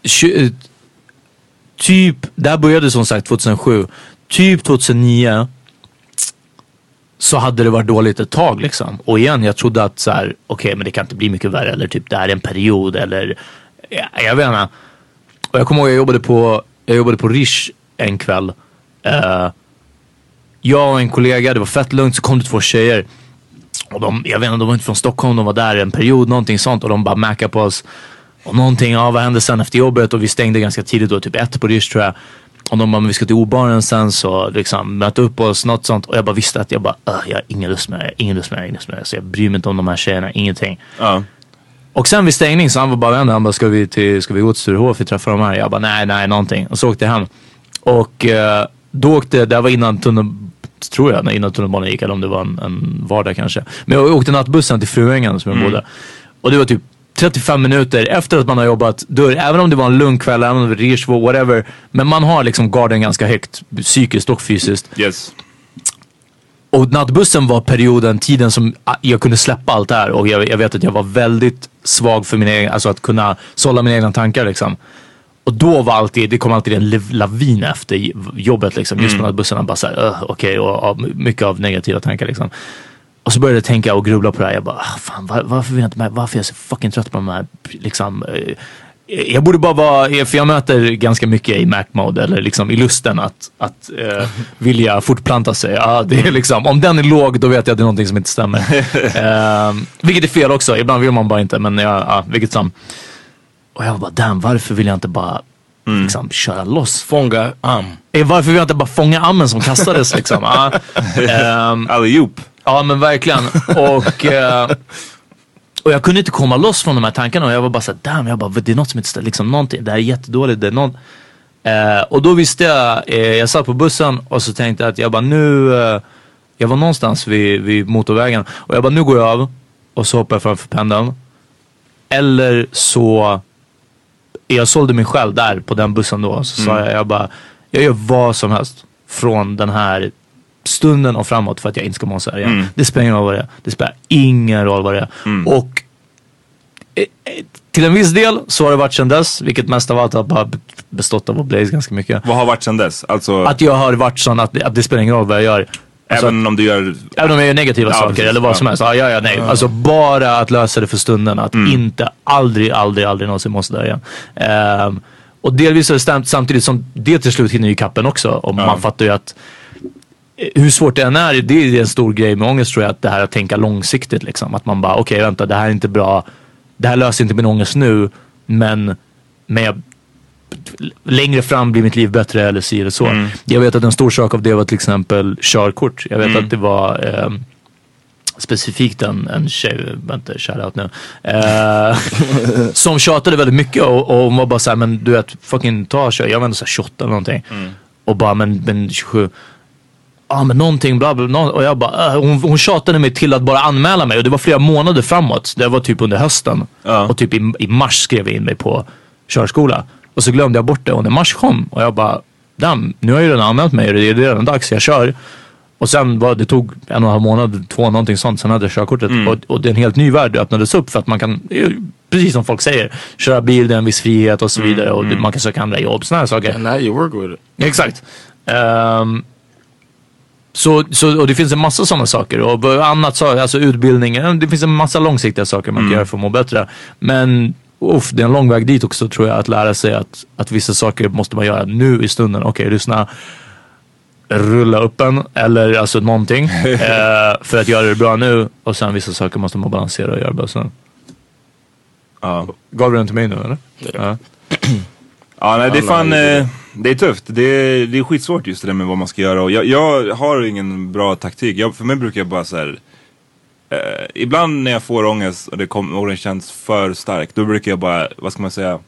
tju- eh, typ, det här började som sagt 2007. Typ 2009 så hade det varit dåligt ett tag liksom. Och igen, jag trodde att så här, okej men det kan inte bli mycket värre eller typ det här är en period eller jag, jag vet inte. Och jag kommer ihåg jag jobbade på, jag jobbade på Rish en kväll. Uh, jag och en kollega, det var fett lugnt, så kom det två tjejer. Och de, jag vet inte, de var inte från Stockholm, de var där en period, någonting sånt. Och de bara mackade på oss. Och någonting, ja vad hände sen efter jobbet? Och vi stängde ganska tidigt då, typ ett på Rish tror jag. Och de bara, men vi ska till O-baren sen så liksom möta upp oss, något sånt. Och jag bara visste att jag bara, "Ugh, jag har ingen lust med det, ingen lust med det, ingen lust med det. Så jag bryr mig inte om de här tjejerna, ingenting. Ja. Och sen vid stängning så han var bara vänner. Han bara, ska vi, till, ska vi gå till Sturehof? Vi träffar de här. Jag bara, nej, nej, någonting. Och så åkte jag hem. Och eh, då åkte, det här var innan tunnel, tror jag, innan tunnelbanan gick. Eller om det var en, en vardag kanske. Men jag åkte nattbussen till Fruängen som jag Mm. bodde. Och det var typ 35 minuter efter att man har jobbat dörr. Även om det var en lugn kväll, även om det var Rirsbo, whatever. Men man har liksom garden ganska högt, psykiskt och fysiskt. Yes. och nattbussen var perioden, tiden som ah, jag kunde släppa allt det här och jag, jag vet att jag var väldigt svag för mina egna, alltså att kunna sålla mina egna tankar liksom. Och då var alltid, det kom alltid en lavin efter jobbet liksom. Just på Mm. nattbussarna bara såhär, uh, okej och, och mycket av negativa tankar liksom. Och så började jag tänka och grubbla på det här. Jag bara, ah, fan var, varför, vill jag inte med, varför är jag så fucking trött på de här liksom eh, jag borde bara vara, för jag möter ganska mycket i Mac-mode eller liksom i lusten att, att eh, vilja fortplanta sig. Ja, det är liksom, om den är låg då vet jag att det är någonting som inte stämmer. eh, vilket är fel också, ibland vill man bara inte men ja, ja, vilket som. Och jag var bara, damn varför vill jag inte bara liksom, köra loss? Fånga am. Eh, Varför vill jag inte bara fånga ammen som kastades liksom? Ja, ehm, Allihop. Ja men verkligen. Och, eh, och jag kunde inte komma loss från de här tankarna och jag var bara såhär, damn, jag bara, det är något som inte stämmer. Liksom, någonting, det här är jättedåligt. Det är något. Eh, och då visste jag, eh, jag satt på bussen och så tänkte jag att jag bara nu, eh, jag var någonstans vid, vid motorvägen och jag bara nu går jag av och så hoppar jag framför pendeln. Eller så, jag sålde mig själv där på den bussen då. Så sa Mm. jag, jag bara, jag gör vad som helst från den här stunden och framåt för att jag inte ska må så här igen. Mm. Det spelar ingen roll vad det är. Det spelar ingen roll vad det är. Och eh, eh, till en viss del så har det varit sedan dess, vilket mest av allt har bara bestått av att blaze ganska mycket. Vad har varit sedan dess? Alltså, Att jag har varit sån att, att det spelar ingen roll vad jag gör. Alltså även om du gör... Även om jag gör negativa Ja, saker precis. eller vad Ja. som helst. Ja, ja, ja, nej. Alltså bara att lösa det för stunden. Att Mm. inte, aldrig, aldrig, aldrig någonsin måste där igen. Ehm, och delvis är det stämt samtidigt som det till slut hinner ju kappen också. Och man fattar ju att eh, hur svårt det än är, det är en stor grej med ångest tror jag, att det här att tänka långsiktigt liksom. Att man bara, okej vänta, det här är inte bra. Det här löser inte min ångest nu, men, men jag, längre fram blir mitt liv bättre eller si eller så. Mm. Jag vet att en stor sak av det var till exempel körkort. Jag vet Mm. att det var ehm, specifikt en, en tjej, vänta shoutout nu, eh, som tjatade väldigt mycket och, och hon var bara såhär, men du vet, fucking ta kör. Jag var ändå såhär 28 eller någonting. Och bara, men, men 27. Ja men någonting bla bla, bla och jag bara, äh, hon, hon tjatade mig till att bara anmäla mig och det var flera månader framåt. Det var typ under hösten. Och typ i, i mars skrev jag in mig på körskola. Och så glömde jag bort det och när mars kom och jag bara, damn, nu har jag ju redan anmält mig och det är redan dags, jag kör. Och sen var det tog en och en halv månad, två någonting sånt, sen hade jag körkortet. Och, och det är en helt ny värld öppnades upp för att man kan, precis som folk säger, köra bil, det är en viss frihet och så vidare och det- man kan söka andra jobb, sådana här saker. And now you work with it. Exakt. Ehm, så, så, och det finns en massa sådana saker. Och annat, så, alltså utbildning, det finns en massa långsiktiga saker man kan göra för att må bättre. Men uff, det är en lång väg dit också tror jag, att lära sig att, att vissa saker måste man göra nu i stunden. Okej, lyssna. Rulla upp en eller alltså någonting eh, för att göra det bra nu och sen vissa saker måste man balansera och göra bra sen. Ja. Gav du den till mig nu eller? Ja. Ja, nej, det är fan, eh, det är tufft. Det är, det är skitsvårt just det där med vad man ska göra. Och jag, jag har ingen bra taktik. Jag, för mig brukar jag bara så här. Eh, ibland när jag får ångest och, det kom, och den känns för stark, då brukar jag bara, vad ska man säga?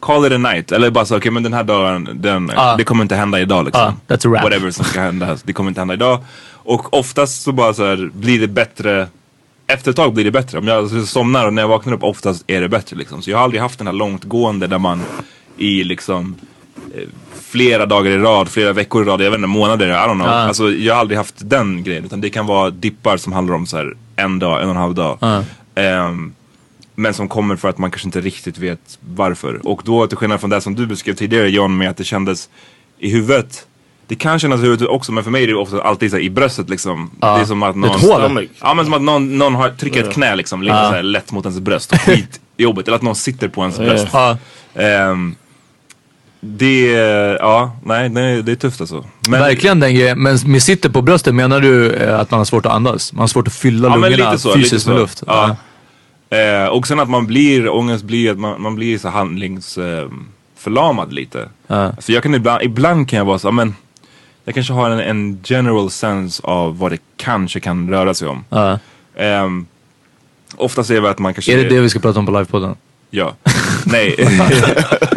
Call it a night. Eller bara så, okej men den här dagen, den, Ah. det kommer inte hända idag liksom. Ah, that's a wrap. Whatever som ska hända, det kommer inte hända idag. Och oftast så bara så här, blir det bättre efter ett tag blir det bättre. Om jag somnar och när jag vaknar upp oftast är det bättre liksom. Så jag har aldrig haft den här långtgående där man i liksom flera dagar i rad, flera veckor i rad, jag vet inte, månader, I don't know. Ja. Alltså jag har aldrig haft den grejen. Utan det kan vara dippar som handlar om så här en dag, en och en halv dag. Ja. Ehm, men som kommer för att man kanske inte riktigt vet varför. Och då till skillnad från det som du beskrev tidigare John med att det kändes i huvudet. Det kan kännas i huvudet också men för mig är det ofta alltid så i bröstet liksom. Ja. Det är som att någon... ett hål. Ja men som att någon, någon har, trycker Ja. ett knä liksom lite Ja. så lätt mot ens bröst. Skitjobbigt. Eller att någon sitter på ens bröst. Ja. Det, ja, nej, nej det är tufft alltså. Men- Verkligen den grejen. Men med sitter på bröstet menar du eh, att man har svårt att andas? Man har svårt att fylla Ja lungorna lite så. fysiskt så. med luft? Ja. Eh, och sen att man blir, ångest blir att man, man blir så handlingsförlamad lite. Ja. För jag kan ibland, ibland kan jag vara så, men jag kanske har en, en general sense av vad det kanske kan röra sig om. Ja. Oftast är det väl att man kanske... Är det det vi ska prata om på livepodden? Ja. Nej.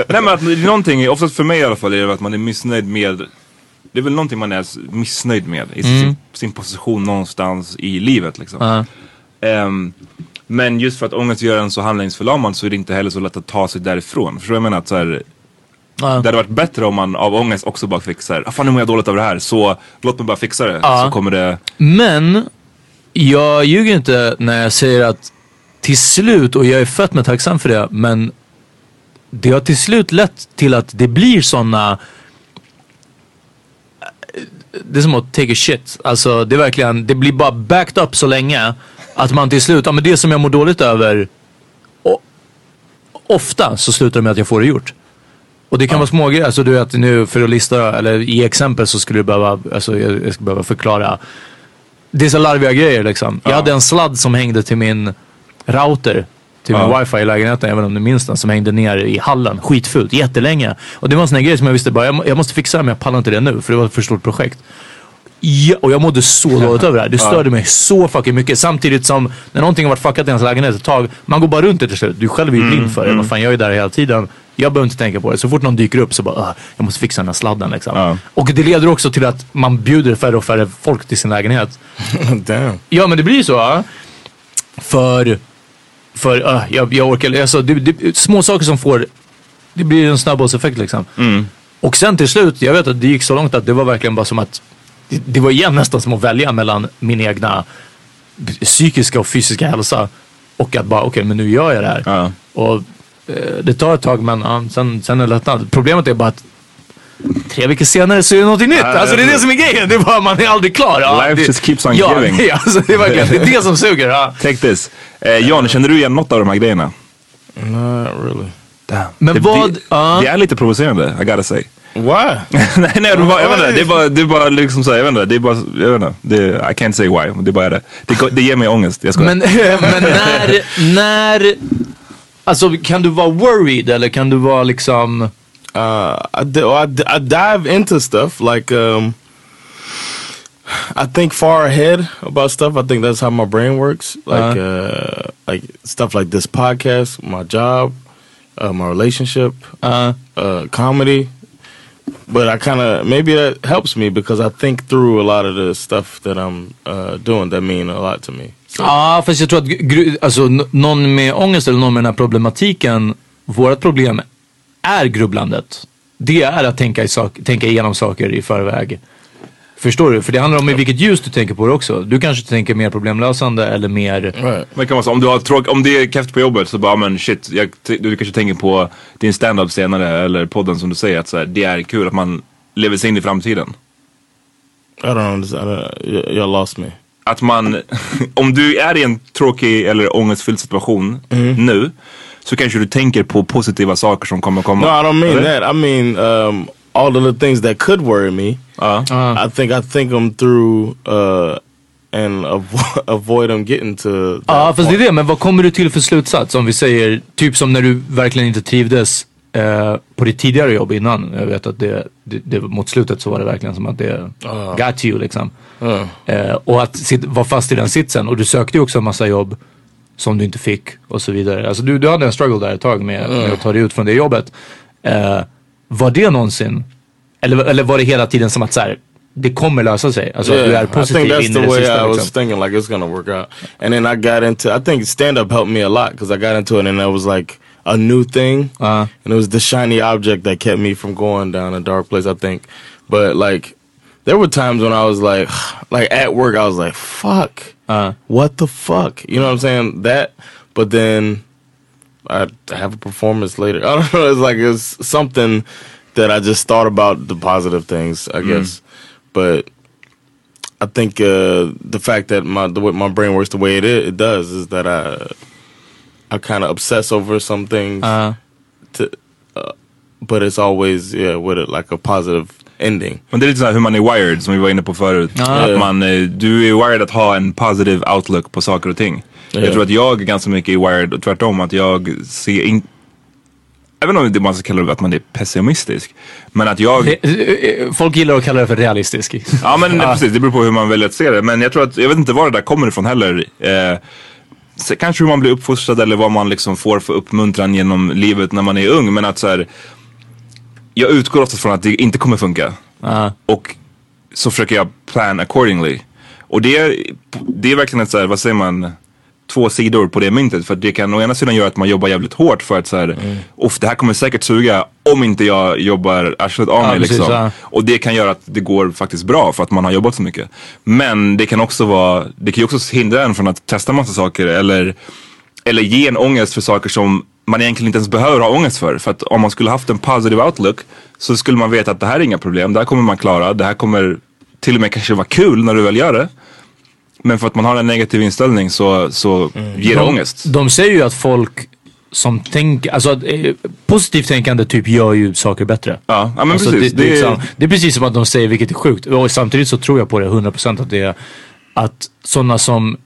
Nej men att någonting, oftast för mig i alla fall, är det att man är missnöjd med det är väl någonting man är missnöjd med i Mm. sin, sin position någonstans i livet liksom. Ja. Ehm, men just för att ångest gör en så handlingsförlamad så är det inte heller så lätt att ta sig därifrån. Förstår du vad jag menar? Att så här, Det hade varit bättre om man av ångest också bara fick såhär, ah, fan nu mår jag dåligt över det här, så låt mig bara fixa det. Ja. Så kommer det... Men jag ljuger inte när jag säger att till slut, och jag är fett med tacksam för det, men det har till slut lett till att det blir sådana det är som att take a shit. Alltså det är verkligen, det blir bara backed up så länge att man till slut, ja men det som jag mår dåligt över, o- ofta så slutar det med att jag får det gjort. Och det kan vara små grejer, alltså du vet nu för att lista, eller i exempel så skulle du behöva, alltså jag, jag ska behöva förklara. Det är så larviga grejer liksom. Jag hade en sladd som hängde till min router, till min Ja. wifi i lägenheten, även om du minns den, som hängde ner i hallen. Skitfult, jättelänge. Och det var en sån här grej som jag visste bara, jag, jag måste fixa men jag pallar inte det nu för det var ett för stort projekt. Ja, och jag mådde så dåligt över det här. Det störde mig så fucking mycket. Samtidigt som när någonting har varit fuckat i ens lägenhet ett tag, man går bara runt det till slut. Du själv är ju blind för det. Vad fan, jag är där hela tiden. Jag behöver inte tänka på det. Så fort någon dyker upp så bara, "Ah, jag måste fixa den här sladden liksom. Och det leder också till att man bjuder färre och färre folk till sin lägenhet. Damn. Ja men det blir ju så. ja. För, för uh, jag, jag orkar, alltså det, det, små saker som får, det blir en snabbbollseffekt liksom. Och sen till slut, jag vet att det gick så långt att det var verkligen bara som att, det, det var igen nästan som att välja mellan min egna psykiska och fysiska hälsa och att bara, okej men nu gör jag det här. Och eh, det tar ett tag men ja, sen, sen är det lättnad. Problemet är bara att Tre veckor senare så är det någonting nytt. Alltså det är det- som är grejen. Det är bara, man är aldrig klar. Ja, Life det, just keeps on ja, giving. Ja, alltså det är verkligen det, är det som suger. Ja. Take this. Eh, Jan, känner du igen något av de här grejerna? Not really. Men det, vad... Det, det är lite provocerande, I gotta say. Why? nej, nej, det, bara, jag vet inte, det är bara, det är bara liksom så här, jag vet inte, det är bara, jag vet inte, det, I can't say why, det är bara det. Det, det ger mig ångest, jag skojar. Men, men när, när... Alltså kan du vara worried eller kan du vara liksom... Uh, I, di- I, I dive into stuff like um, I think far ahead about stuff. I think that's how my brain works. Like uh, like stuff like this podcast, my job, uh, my relationship, uh, comedy. But I kind of maybe that helps me because I think through a lot of the stuff that I'm uh, doing that mean a lot to me. Ja, fast jag tror att alltså, någon med ångest eller någon med den här problematiken, vårt problem är grubblandet. Det är att tänka, i sak, tänka igenom saker i förväg. Förstår du? För det handlar om i vilket ljus du tänker på det också. Du kanske tänker mer problemlösande eller mer... Men det kan vara så, om, du har tråk, om det är keft på jobbet så bara, men shit, jag, du kanske tänker på din stand-up senare eller podden som du säger att så här, det är kul att man lever sig in i framtiden. I don't understand. I you lost me. Att man, om du är i en tråkig eller ångestfylld situation Mm. nu så kanske du tänker på positiva saker som kommer komma. No, I don't mean Eller? that. I mean um, all the little things that could worry me. I think I think them through uh, and avo- avoid them getting to. Ja, fast det är det. Men vad kommer du till för slutsats? Om vi säger, typ som när du verkligen inte trivdes eh, på ditt tidigare jobb innan. Jag vet att det, det, det mot slutet så var det verkligen som att det Ja. got you liksom. Ja. Eh, och att sit, vara fast i den sitsen. Och du sökte ju också en massa jobb som du inte fick och så vidare. Alltså du, du hade en struggle där ett tag med, Mm. med att ta dig ut från det jobbet. Eh, var det någonsin, eller, eller var det hela tiden som att så här, det kommer lösa sig? Alltså att du är I positiv think that's in i the det way sista I was liksom. thinking, like it's gonna work out. And then I got into. I think stand up helped me a lot because I got into it, and it was like a new thing, Uh-huh. and it was the shiny object that kept me from going down a dark place. I think, but like. There were times when I was like, like at work, I was like, "Fuck, Uh-huh. what the fuck?" You know what I'm saying? That, but then I have a performance later. I don't know. It's like it's something that I just thought about the positive things, I guess. But I think uh, the fact that my the way my brain works the way it is, it does is that I I kind of obsess over some things. To, uh, but it's always yeah with it like a positive ending. Men det är lite så här hur man är wired som vi var inne på förut. Ja. Att man, eh, du är wired att ha en positive outlook på saker och ting. Ja. Jag tror att jag är ganska mycket wired och tvärtom att jag ser in... Även om det man ska kalla det att man är pessimistisk. Men att jag... Folk gillar att kalla det för realistisk. Ja men precis, det beror på hur man väljer att se det. Men jag tror att, jag vet inte var det där kommer ifrån heller. Eh, kanske hur man blir uppfostrad eller vad man liksom får för uppmuntran genom livet när man är ung. Men att så här, jag utgår oftast från att det inte kommer funka. Och så försöker jag plan accordingly. Och det, är- det är verkligen ett så här, vad säger man, två sidor på det myntet. För det kan å ena sidan göra att man jobbar jävligt hårt för att så här, Mm. "Uff, det här kommer säkert suga om inte jag jobbar arslet av Ja, mig. precis, liksom. ja. Och det kan göra att det går faktiskt bra för att man har jobbat så mycket. Men det kan också vara, det kan ju också hindra en från att testa massa saker eller, eller ge en ångest för saker som man egentligen inte ens behöver ha ångest för. För att om man skulle haft en positive outlook så skulle man veta att det här är inga problem, det här kommer man klara, det här kommer till och med kanske vara kul när du väl gör det. Men för att man har en negativ inställning så, så ger det de, ångest. De säger ju att folk som tänker, alltså eh, positivt tänkande typ gör ju saker bättre. Ja, ja men Alltså, precis. Det, Det är- liksom- det är precis som att de säger, vilket är sjukt. Och samtidigt så tror jag på det 100% att det är att sådana som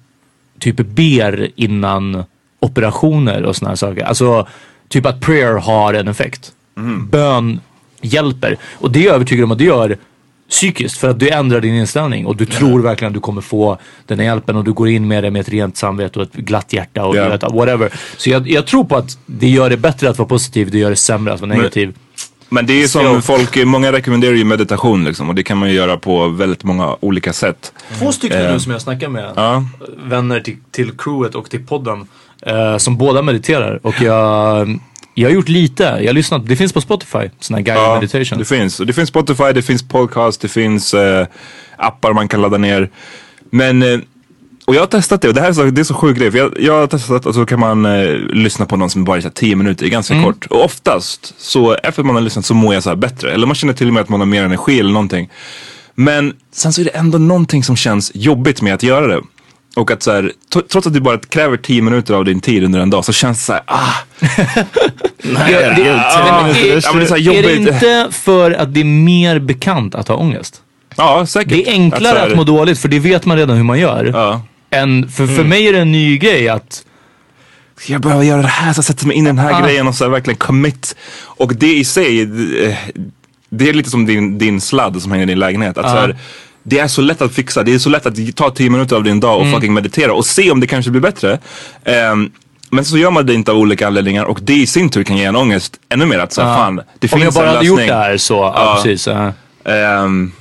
typ ber innan operationer och sådana saker. Alltså typ att prayer har en effekt. Mm. Bön hjälper. Och det är jag övertygad om att det gör psykiskt för att du ändrar din inställning och du tror verkligen att du kommer få den här hjälpen och du går in med det med ett rent samvete och ett glatt hjärta och du vet, whatever. Så jag, jag tror på att det gör det bättre att vara positiv, det gör det sämre att vara Men- negativ. Men det är som folk, många rekommenderar ju meditation liksom och det kan man ju göra på väldigt många olika sätt. Två stycken Eh, nu som jag snackar med, Ja. vänner till, till crewet och till podden, eh, som båda mediterar. Och jag, jag har gjort lite, jag har lyssnat, det finns på Spotify, sån här guided Ja, meditation. det finns. Det finns Spotify, det finns podcast, det finns eh, appar man kan ladda ner. Men, eh, och jag har testat det och det här är så, det är så sjuk grej. För jag, jag har testat och så kan man eh, lyssna på någon som bara är så här 10 minuter, ganska Mm. kort. Och oftast så efter man har lyssnat så mår jag så bättre. Eller man känner till och med att man har mer energi eller någonting. Men sen så är det ändå någonting som känns jobbigt med att göra det. Och att så här, trots att det bara kräver 10 minuter av din tid under en dag så känns det så här, ah. Nej, Ja, det- ah, men är- ja, det är så Är det inte för att det är mer bekant att ha ångest? Ja, säkert. Det är enklare Att att, må dåligt för det vet man redan hur man gör. Än, för, för Mm. mig är det en ny grej att jag behöver göra det här, så jag sätter mig in i den här Ah. grejen och så här verkligen commit. Och det i sig, eh, det är lite som din, din sladd som hänger i din lägenhet. Att Ah. så här, det är så lätt att fixa, det är så lätt att ta 10 minuter av din dag och Mm. fucking meditera och se om det kanske blir bättre. Ehm, men så gör man det inte av olika anledningar och det i sin tur kan ge en ångest ännu mer. Att så Ja. fan, det Om finns jag bara en hade gjort lösning. det här så, ja, precis. Ja. Ehm,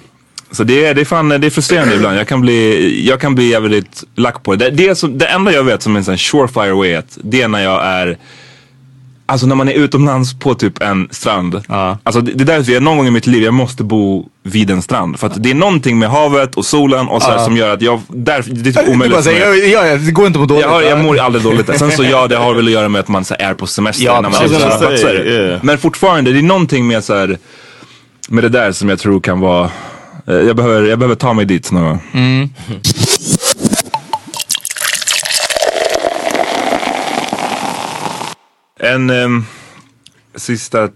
så det är, det är fan, det är frustrerande ibland. Jag kan bli, jag kan bli jävligt lack på det. Det, det, är så, det enda jag vet som är en sån surefire way att det är när jag är Alltså när man är utomlands på typ en strand. Alltså det, det där är därför jag någon gång i mitt liv, jag måste bo vid en strand. För att det är någonting med havet och solen och så här Ja. som gör att jag, där, det är typ omöjligt bara för mig. säger, ja, ja, det går inte må dåligt. Jag, har, jag mår aldrig dåligt. där. Sen så ja, det har väl att göra med att man så här, är på semester. Ja, när man precis. är på Jag platser. yeah. Men fortfarande, det är någonting med så här, med det där som jag tror kan vara, eh, jag behöver, jag behöver ta mig dit någon gång. Mm. En ehm, sista,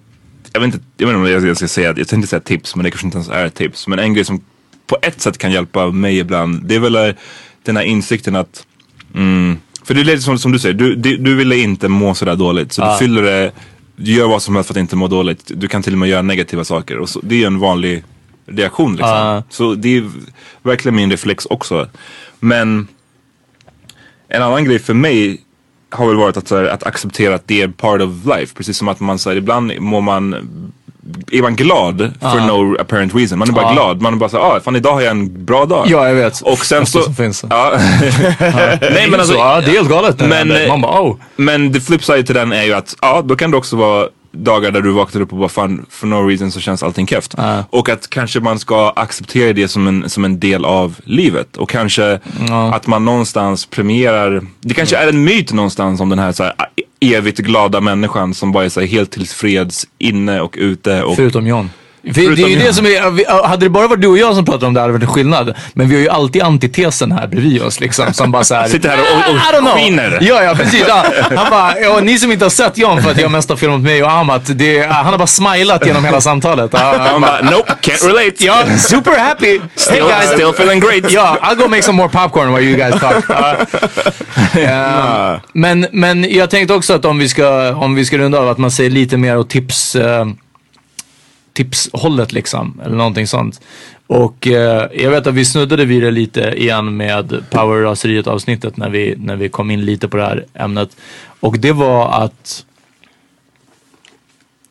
jag vet, inte, jag vet inte om jag ska- jag ska säga, jag tänkte säga tips men det kanske inte ens är tips. Men en grej som på ett sätt kan hjälpa mig ibland, det är väl den här insikten att mm, för det är lite som, som du säger, du, du, du ville inte må sådär dåligt. Så Ja. du fyller det, du gör vad som helst för att inte må dåligt. Du kan till och med göra negativa saker. Och så, det är ju en vanlig reaktion liksom. Ja. Så det är verkligen min reflex också. Men en annan grej för mig har väl varit att, här, att acceptera att det är part of life. Precis som att man säger ibland mår man är man glad for Ja. no apparent reason. Man är bara Ja. glad. Man är bara såhär, ah, fan idag har jag en bra dag. Ja, jag vet. Och sen så... som finns. Ja. Nej men alltså, ja, det är helt galet. Men, Men, man bara oh. men the flip side till den är ju att, ja då kan det också vara dagar där du vaknar upp och bara fan, for no reason så känns allting keft. Och att kanske man ska acceptera det som en, som en del av livet. Och kanske att man någonstans premierar, det kanske är en myt någonstans om den här, så här evigt glada människan som bara är så här, helt tillfreds inne och ute. Och, Förutom John. Förutom det är ju det som är, hade det bara varit du och jag som pratade om det hade det varit en skillnad. Men vi har ju alltid antitesen här bredvid oss liksom. Som bara såhär. Sitter här och- och skiner. Ja, ja precis. Ja. Han bara, ja, ni som inte har sett John för att jag mest har filmat mig och Amat. Det, han har bara smilat genom hela samtalet. Ja, Han bara, nope, can't relate. Ja, super happy. Still- hey guys. still feeling great. Ja, I'll go make some more popcorn while you guys talk. Ja. Ehm, men, men jag tänkte också att om vi ska, om vi ska runda av att man säger lite mer åt tips, eh, tipshållet liksom. Eller någonting sånt. Och eh, jag vet att vi snuddade vid det lite igen med powerraseriet avsnittet när vi, när vi kom in lite på det här ämnet. Och det var att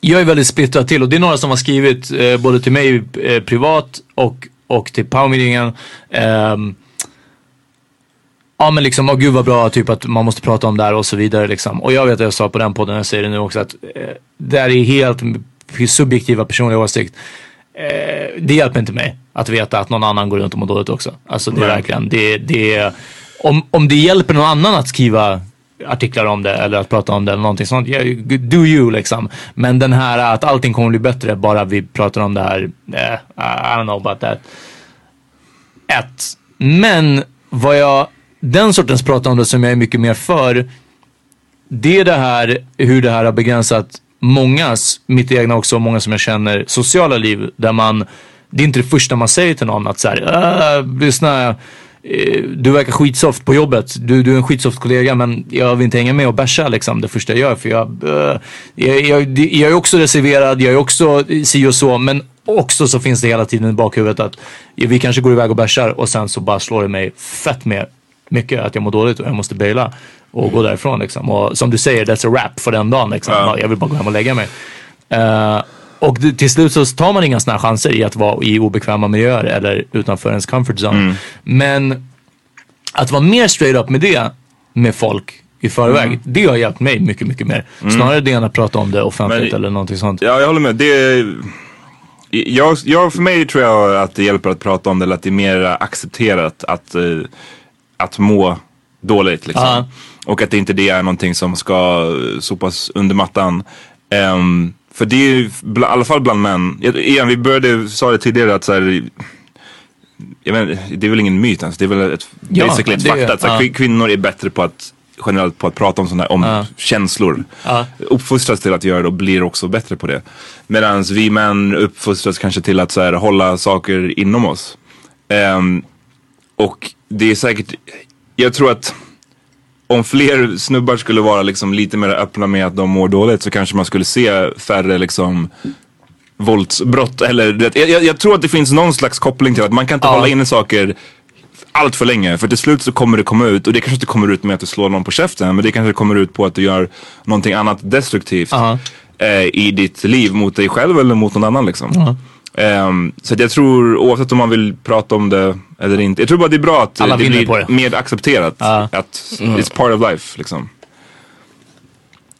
jag är väldigt splittrad till och det är några som har skrivit eh, både till mig eh, privat och, och till Powermeetingen. Eh, Ja men liksom, åh gud vad bra typ att man måste prata om det här och så vidare liksom. Och jag vet att jag sa på den podden, jag säger det nu också att eh, det här är helt subjektiva personliga åsikt. Eh, det hjälper inte mig att veta att någon annan går runt och mår dåligt också. Alltså det är verkligen, det, det om, om det hjälper någon annan att skriva artiklar om det eller att prata om det eller någonting sånt. Yeah, do you liksom. Men den här att allting kommer bli bättre bara vi pratar om det här. Eh, I don't know about that. Ett. Men vad jag, den sortens pratande som jag är mycket mer för. Det är det här hur det här har begränsat mångas, mitt egna också och många som jag känner, sociala liv. Där man, det är inte det första man säger till någon att så här, äh, lyssna, eh, du verkar skitsoft på jobbet. Du, du är en skitsoft kollega men jag vill inte hänga med och basha liksom det första jag gör. För jag, eh, jag, jag, jag är också reserverad, jag är också si och så. Men också så finns det hela tiden i bakhuvudet att vi kanske går iväg och bashar och sen så bara slår det mig fett med mycket att jag mår dåligt och jag måste baila och gå därifrån liksom. Och som du säger, that's a wrap för den dagen liksom. Ja. Jag vill bara gå hem och lägga mig. Eh, och till slut så tar man inga sådana chanser i att vara i obekväma miljöer eller utanför ens comfort zone. Mm. Men att vara mer straight up med det med folk i förväg, Mm. det har hjälpt mig mycket, mycket mer. Mm. Snarare det än att prata om det offentligt Men- eller någonting sånt. Ja, jag håller med. Det är, jag, jag, för mig tror jag att det hjälper att prata om det, eller att det är mer accepterat att, eh, att må dåligt. Liksom. Ja. Och att det inte det är någonting som ska sopas under mattan. Ehm, för det är ju, i alla fall bland män. Igen, vi började, sa det tidigare att så här, jag men, det är väl ingen myt ens, det är väl ett, Ja, basically ett fakta. Att, så här, kvin- Kvinnor är bättre på att generellt på att prata om sådana här, om Ja. känslor. Ja. Uppfostras till att göra det och blir också bättre på det. Medan vi män uppfostras kanske till att så här, hålla saker inom oss. Ehm, och det är säkert, jag tror att om fler snubbar skulle vara liksom lite mer öppna med att de mår dåligt så kanske man skulle se färre liksom våldsbrott. Eller, vet, jag, jag, tror att det finns någon slags koppling till att man kan inte hålla inne saker allt för länge. För till slut så kommer det komma ut och det kanske inte kommer ut med att du slår någon på käften men det kanske kommer ut på att du gör någonting annat destruktivt eh, i ditt liv mot dig själv eller mot någon annan liksom. Ehm, så att jag tror oavsett om man vill prata om det eller inte. Jag tror bara det är bra att Alla det blir det. mer accepterat. Att Mm. it's part of life liksom.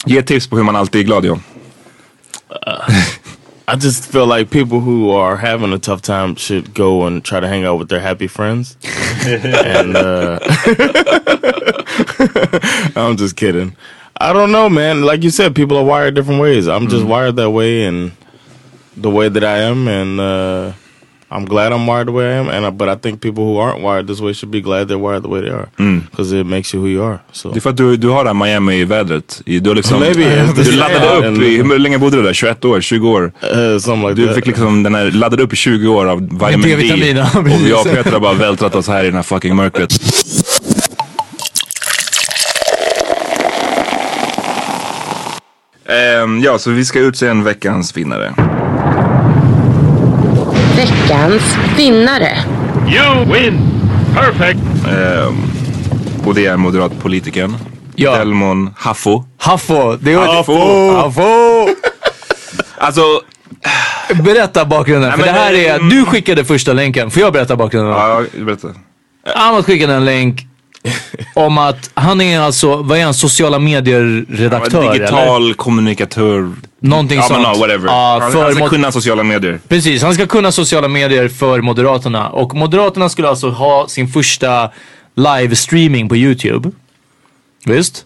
Ge tips på hur man alltid är glad John. I just feel like people who are having a tough time should go and try to hang out with their happy friends. and uh, I'm just kidding. I don't know, man. Like you said, people are wired different ways. I'm just wired that way, and the way that I am, and uh, I'm glad I'm wired the way I am. And I, but I think people who aren't wired this way should be glad they're wired the way they are, because it makes you who you are. So Det är för att du, du har det här Miami-vädret. I- Du, liksom, Maybe du laddade upp, i, hur länge bodde du där? 21 år? 20 år? something like du that. fick liksom den här, laddade upp i 20 år av vitamin D. Och jag och Peter har bara vältrat oss här i den här fucking mörkret. Ehm, ja, så vi ska utse en veckans vinnare. Veckans vinnare. You win! Perfect! Ehm, och det är moderatpolitikern. Ja. Delmon Haffo. Haffo, det är Haffo! Haffo! Alltså... Berätta bakgrunden, Nej, för det här är, du skickade första länken. Får jag berätta bakgrunden? Ja, berätta. Amat skickade en länk om att han är alltså, vad är han, sociala medier-redaktör? Digital eller? kommunikatör. Någonting ja, sånt. No, whatever. Ja, han, för han ska kunna sociala medier. Precis, han ska kunna sociala medier för Moderaterna. Och Moderaterna skulle alltså ha sin första livestreaming på YouTube. Visst?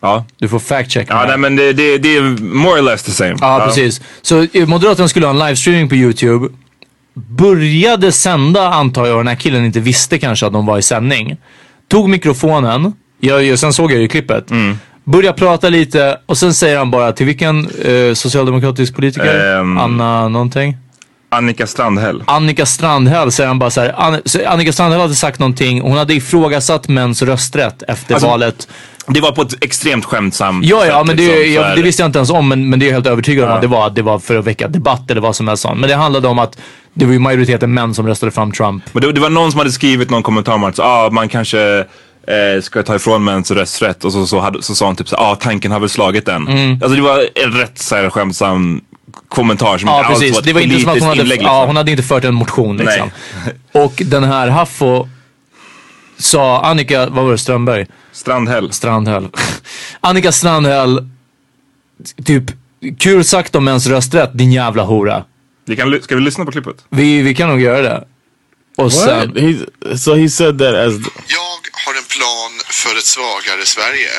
Ja. Du får fact check Ja, nej, men det, det, det är more or less the same. Ja, precis. Så eh, Moderaterna skulle ha en livestreaming på YouTube. Började sända antar jag, den här killen inte visste kanske att de var i sändning. Tog mikrofonen, jag, sen såg jag ju klippet. Mm. Börjar prata lite och sen säger han bara till vilken eh, socialdemokratisk politiker? Ehm. Anna någonting? Annika Strandhäll. Annika Strandhäll säger han bara så här. An- så Annika Strandhäll hade sagt någonting. Hon hade ifrågasatt mäns rösträtt efter Alltså, valet. Det var på ett extremt skämtsamt Ja, ja, sätt, men det, liksom, så jag, det visste jag inte ens om. Men, men det är jag helt övertygad om Ja. att det var, att det var för att väcka debatt eller vad som helst sånt. Men det handlade om att det var ju majoriteten män som röstade fram Trump. Men det, det var någon som hade skrivit någon kommentar om att ah, man kanske eh, ska ta ifrån mäns rösträtt och så, så, hade, så sa hon typ så ah, tanken har väl slagit den. Mm. Alltså det var en rätt så här skämtsam kommentar som Ja, inte alls precis. var ett Det var inte som att hon politiskt hade, inlägg. ja, liksom. hon hade inte fört en motion liksom. Och den här Haffo sa Annika, vad var det, Strömberg? Strandhäll. Strandhäll. Annika Strandhäll, typ, kul sagt om mäns rösträtt, din jävla hora. Vi kan, ska vi lyssna på klippet? Vi, vi kan nog göra det. Och sen, He, so he said that as Jag har en plan för ett svagare Sverige.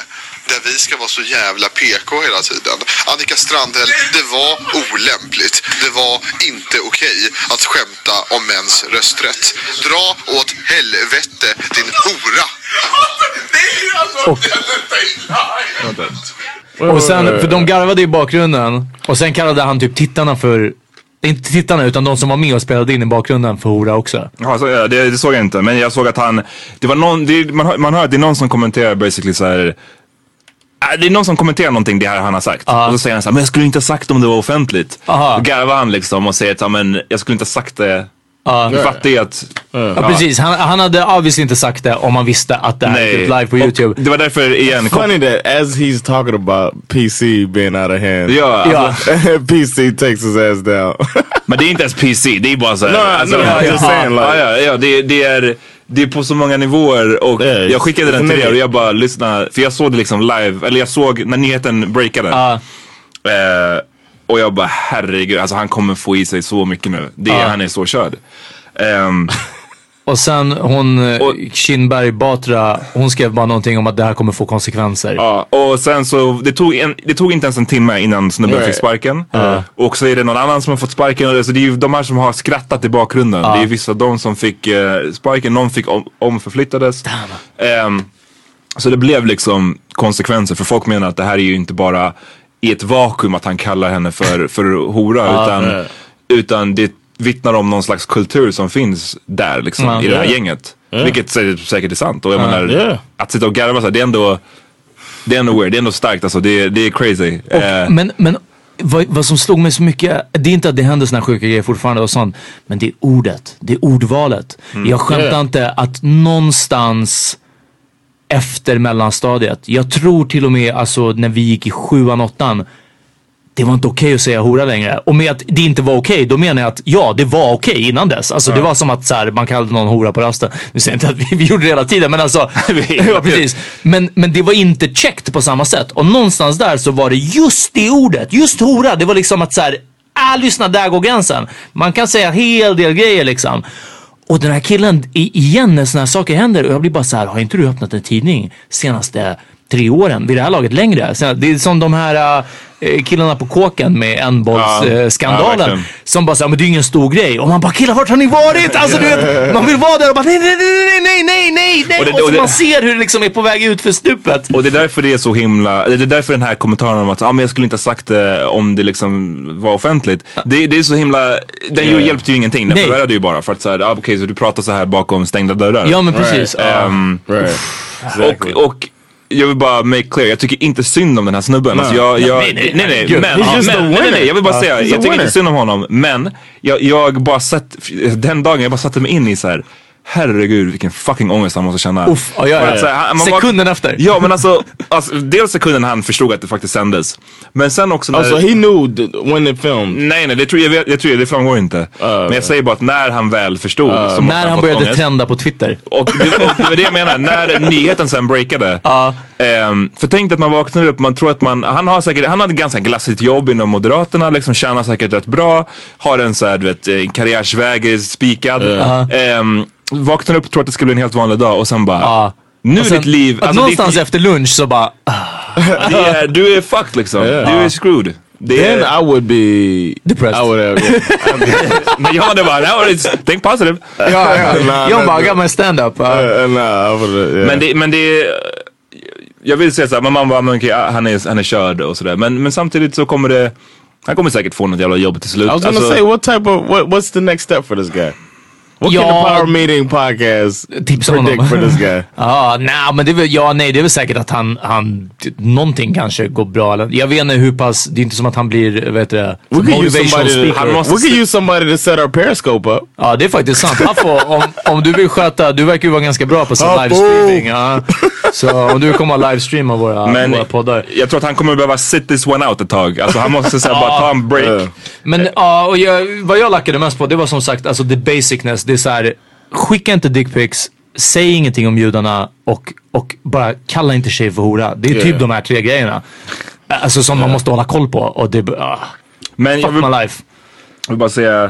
Där vi ska vara så jävla PK hela tiden. Annika Strandhäll, det var olämpligt. Det var inte okej att skämta om mäns rösträtt. Dra åt helvete din hora! och sen, för de garvade i bakgrunden. Och sen kallade han typ tittarna för, inte tittarna utan de som var med och spelade in i bakgrunden för hora också. Ja, så, ja, det, det såg jag inte. Men jag såg att han, det var någon, det, man, hör- man hör att det är någon som kommenterar basically så här. Äh, Det är någon som kommenterar någonting det här han har sagt. Och så säger han så här, men jag skulle inte ha sagt om det var offentligt. Aha. Då garvar han liksom och säger att ja, men jag skulle inte ha sagt det. Ja. Du fattar ju att... Ja, precis, han, han hade obviously inte sagt det om han visste att det här är typ live på YouTube. Och det var därför igen... funny that as he's talking about PC being out of hand, Ja, alltså- PC takes his ass down. Men det är inte ens PC, det är bara så här. No, no, I'm just saying, like- ja, ja, ja, det, det, är, det är på så många nivåer och jag skickade den till er och jag bara lyssnade, för jag såg det liksom live, eller jag såg när nyheten breakade. Eh, och jag bara herregud, alltså han kommer få i sig så mycket nu. Det, Ja. Han är så körd. Ehm, Och sen hon, eh, Kinberg Batra, hon skrev bara någonting om att det här kommer få konsekvenser. Ja, och sen så, det tog, en, det tog inte ens en timme innan snubben Nej. fick sparken. Ja. Och så är det någon annan som har fått sparken. Alltså det är ju de här som har skrattat i bakgrunden. Ja. Det är vissa de som fick eh, sparken, någon fick om, omförflyttades. Ehm, så det blev liksom konsekvenser. För folk menar att det här är ju inte bara i ett vakuum att han kallar henne för, för hora. Utan, utan det vittnar om någon slags kultur som finns där liksom, Ja. i det här Ja. gänget. Ja. Vilket sä- säkert är sant. Och jag Ja. menar, Ja. att sitta och garva så här, det är ändå det är ändå weird, det är ändå starkt alltså. Det, är- det är crazy. Eh, Men, men vad, vad som slog mig så mycket, det är inte att det händer såna sjuka grejer fortfarande och sånt. Men det är ordet, det är ordvalet. Mm. Jag skämtar Ja. inte att någonstans efter mellanstadiet, jag tror till och med alltså när vi gick i sjuan, åttan, det var inte okej att säga hora längre. Och med att det inte var okej, då menar jag att ja, det var okej innan dess. Alltså Ja. det var som att så här, man kallade någon hora på rasten. Nu säger jag inte att vi, vi gjorde det hela tiden, men alltså. ja, precis. Men, men det var inte checkt på samma sätt. Och någonstans där så var det just det ordet, just hora. Det var liksom att så här, ah, lyssna där går gränsen. Man kan säga en hel del grejer liksom. Och den här killen, igen när sådana här saker händer och jag blir bara så här, har inte du öppnat en tidning senaste tre åren? Vid det här laget längre? Så Det är som de här äh, killarna på kåken med Ja. Ja, som bara säger, men det är ingen stor grej. Och man bara, killar vart har ni varit? Alltså du vet, man vill vara där och bara, nej, nej, nej, nej, nej, nej, nej. Och det- Och, och det- man ser hur det liksom är på väg ut för stupet. Och det är därför det är så himla, det är därför den här kommentaren om att ah, men jag skulle inte ha sagt det om det liksom var offentligt. Det, det är så himla, den Ja. yeah. hjälpte ju ingenting. Den Nej. förvärrade ju bara för att säga, ah, okej så du pratar så här bakom stängda dörrar. Ja, men precis. Ja. Ehm, Right. och, och jag vill bara make clear, jag tycker inte synd om den här snubben. Nej. Alltså jag, jag, Nej, nej, men, men jag vill bara säga, jag tycker inte synd om honom. Men jag, jag bara sett, den dagen jag bara satte mig in i så här. Herregud vilken fucking ångest han måste känna. Uff, ja, ja, ja. att så här, han- Sekunden efter. Ja men alltså, alltså, dels sekunden han förstod att det faktiskt sändes. Men sen också när... So he knew th- when it filmed? Nej nej, det tror jag, jag, tror jag, det framgår inte. men jag säger bara att när han väl förstod så måste när han fått började ångest. trenda på Twitter. Och det, och det var det jag menar, när nyheten sen breakade. Ehm, för tänk att man vaknar upp, man tror att man, han har säkert, han har ett ganska glassigt jobb inom Moderaterna, liksom tjänar säkert rätt bra, har en så här, du vet, eh, karriärsväg är spikad. Ja. Ehm, vaknar upp och tror att det ska bli en helt vanlig dag och sen bara, nu Och är sen, ditt liv, alltså, någonstans ditt, efter lunch så bara, ah. är, du är fucked liksom. Yeah. Du är screwed. Det Then är, I would be depressed. I would have. men jag hade bara, think positive. ja, ja. Nah, Jag bara, I nah. got my stand-up. Uh, Uh, nah, I would. Yeah. Men det, men det jag vill säga såhär, men man bara, men okej, ah, han, är, han är körd och sådär. Men, men samtidigt så kommer det, han kommer säkert få något jävla jobb till slut. I was gonna Alltså, say, what type of what? What's the next step for this guy? What can Ja. the Power Meeting podcast Tipsa predict honom. for this guy? Ja, nej, men det är väl, ja, nej, det är väl säkert att han, han, någonting kanske går bra. Jag vet inte hur pass, det är inte som att han blir, vet du motivational somebody. To, speaker. we could use somebody to set our Periscope up. Ja, det är faktiskt sant. Han får, om, om du vill sköta, du verkar ju vara ganska bra på sin Ja, livestreaming. Ja. Så om du vill komma och livestreama våra, men våra poddar. jag tror att han kommer behöva sit this one out ett tag. Alltså han måste säga bara ta en break. Men ja, och jag, vad jag lackade mest på det var som sagt alltså the basicness. Det är så här, skicka inte dickpics säg ingenting om judarna och, och bara kalla inte tjej för hora. Det är typ de här tre grejerna. Alltså som man måste hålla koll på. Och det, ah, Men jag fuck vill, my life. jag vill bara säga.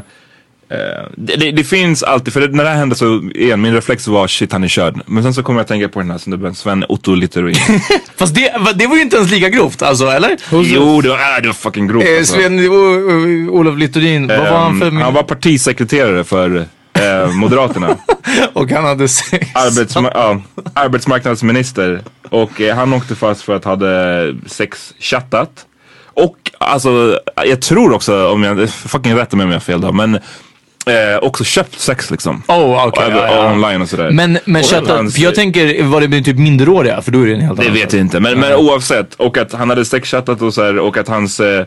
eh, det, det, det finns alltid, för det, när det här hände så igen, min reflex var shit han är körd. Men sen så kommer jag att tänka på den här snubben, Sven Otto Littorin. Fast det, det var ju inte ens lika grovt alltså, eller? jo, det var, äh, det var fucking grovt Eh, alltså. Sven o, Olof Littorin, vad var han för... Ehm, han var partisekreterare för eh, Moderaterna. och han hade sex. Arbetsma- ja, arbetsmarknadsminister. Och eh, han åkte fast för att ha hade sex chattat. Och alltså, jag tror också, om jag, fucking rätta mig om jag har fel då, men eh, också köpt sex liksom. Oh, okej. Över- ja, ja. Online och sådär. Men, men Och chatta, hans- för jag tänker, var det typ minderåriga? För då är det en helt Det annan vet jag inte, men, men oavsett. Och att han hade sexchattat och så här, och att hans eh,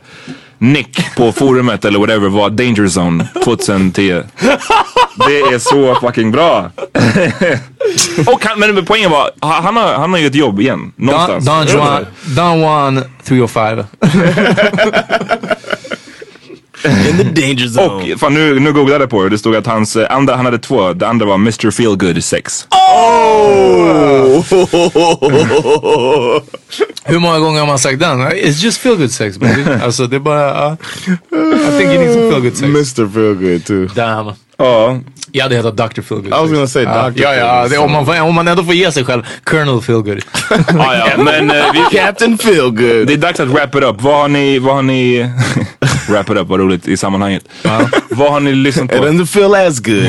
nick på forumet eller whatever var Danger Zone 2010. Det är så fucking bra. och han, men poängen var, han har, han har ju ett jobb igen. Don, Någonstans. Don, Juan, Don Juan 305. In the danger zone. Och fan, nu, nu googlade jag på det och det stod att hans eh, andra, han hade två. Det andra var Mr Feelgood 6. Oh! Hur många gånger har man sagt den? It's just feel good sex baby. alltså det är bara, uh, I think you need some feel good sex. Mr Feelgood too. Damn. Ja. Jag hade hetat Dr Feelgood. I was gonna say Ja, Dr. Ja, ja, det, om, man, om man ändå får ge sig själv. Colonel Feelgood. Ah, ja, men eh, vi, Captain Feelgood. det är dags att wrap it up. Vad har ni, vad har ni, wrap it up var roligt i sammanhanget. Vad har ni lyssnat It på? doesn't feel as good.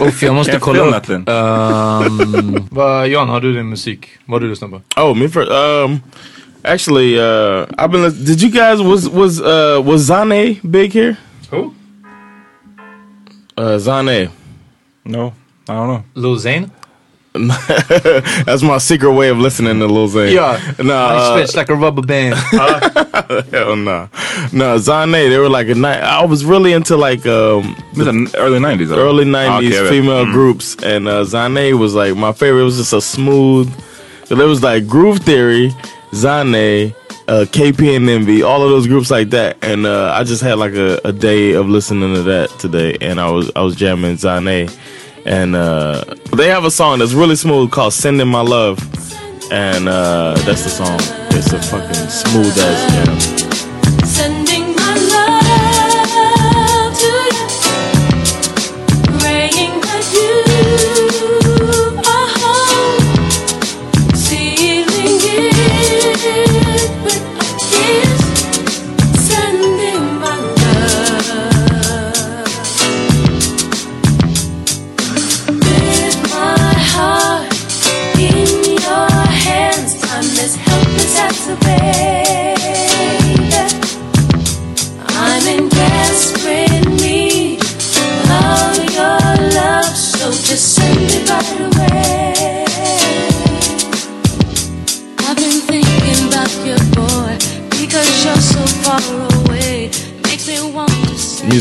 Uff, jag måste Can't kolla upp. Um, vad, Jan, har du din musik? Vad har du lyssnat på? Oh, me first. Um, actually, uh, I've been. Did you guys was was uh was Zane big here? Who? Uh, Zane. No, I don't know. Lil Zane? That's my secret way of listening to Lil Zane. Yeah. no, I uh, stretch like a rubber band. hell no, no. Zane, they were like a night. I was really into like um Was it early 90s? early Ah, '90s okay, female Mm. groups, and uh, Zane was like my favorite. It was just a smooth. It was like Groove Theory, Zane, uh, KP and Envy, all of those groups like that. And uh, I just had like a, a day of listening to that today, and I was I was jamming Zane, and uh, they have a song that's really smooth called "Sending My Love," and uh, that's the song. It's a fucking smooth ass jam.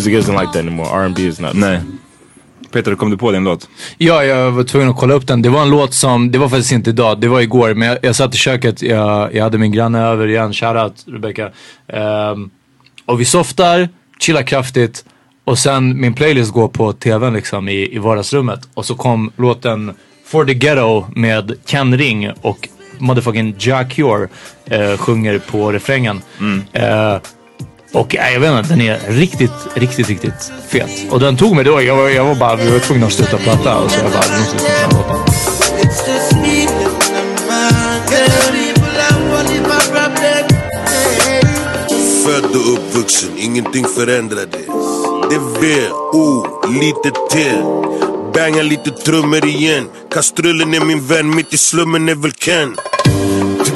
Music isn't like that anymore. R&B is not. Nej. Peter, kom du på din låt? Ja, jag var tvungen att kolla upp den. Det var en låt som, det var faktiskt inte idag, det var igår. Men jag, jag satt i köket, jag, jag hade min granne över igen, shoutout Rebecca. Ehm, och vi softar, chillar kraftigt. Och sen min playlist går på tvn liksom i, i vardagsrummet. Och så kom låten For the Ghetto med Ken Ring och motherfucking Jack Cure eh, sjunger på refrängen. Eh, och äh, jag vet inte, den är riktigt, riktigt, riktigt fet. Och den tog mig då, jag var, jag var bara, vi var tvungna att sluta prata och så jag bara, vi måste sluta platta. Född och uppvuxen, ingenting förändrades. Det är V, O, lite till. Banga lite trummor igen. Kastrullen är min vän, mitt i slummen är väl Ken.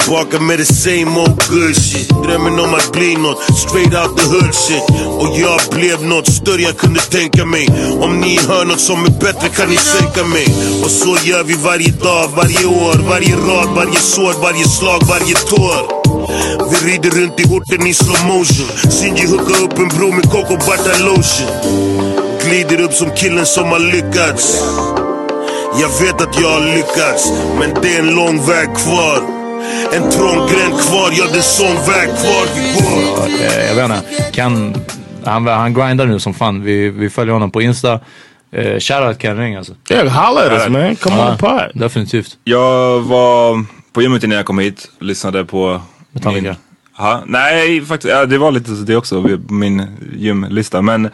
Tillbaka med the same old good shit. Drömmen om att bli nåt, straight out the hood shit. Och jag blev nåt större jag kunde tänka mig. Om ni hör nåt som är bättre kan ni sänka mig. Och så gör vi varje dag, varje år, varje rad, varje sår, varje slag, varje tår. Vi rider runt i orten i slow motion. Sinji hookar upp en bro med coco butter lotion. Glider upp som killen som har lyckats. Jag vet att jag har lyckats, men det är en lång väg kvar. En trång gränd kvar, ja det är sån väg kvar vi går. Eh, jag vet inte, kan, han, han grindar nu som fan. Vi, vi följer honom på Insta. Uh, shoutout Ken Ring alltså. Yeah, holla at us man. Come on pod. Definitivt. Jag var på gymmet innan jag kom hit. Lyssnade på Metallica. Min, aha, nej, faktiskt. Ja, det var lite det också på min gymlista. Men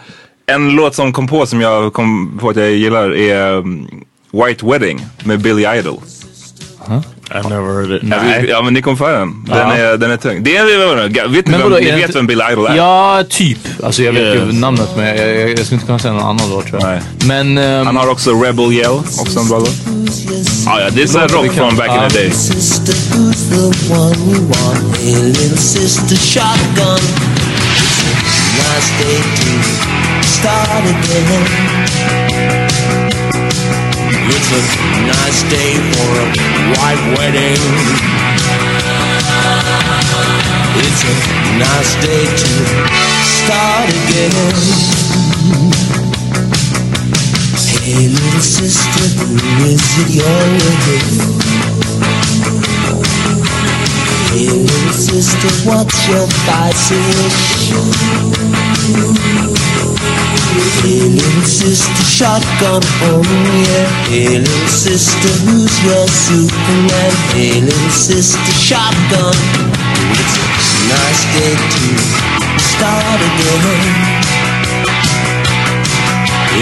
en låt som kom på som jag kom på att jag gillar är um, White Wedding med Billy Idol. Huh? I've never heard it. Ja, vi- Ja men ni kom för den. Den, Ja. är, den är tung. Det är, vet ni, Men vem, ni vet vem Billy Idol är? Ja, typ. Alltså jag vet Yes. ju namnet men jag, jag, jag skulle inte kunna säga någon annan låt tror jag. Men... ehm, Han har också Rebel Yell, också en bra låt. Ja, ja, det är såhär rock från back in the day. Sister, It's a nice day for a white wedding. It's a nice day to start again. Hey, little sister, who is it you're with? Hey, little sister, what's your vice Hey, little sister, shotgun on yeah. Hey, little sister, who's your Superman? Hey, little sister, shotgun. It's a nice day to start again.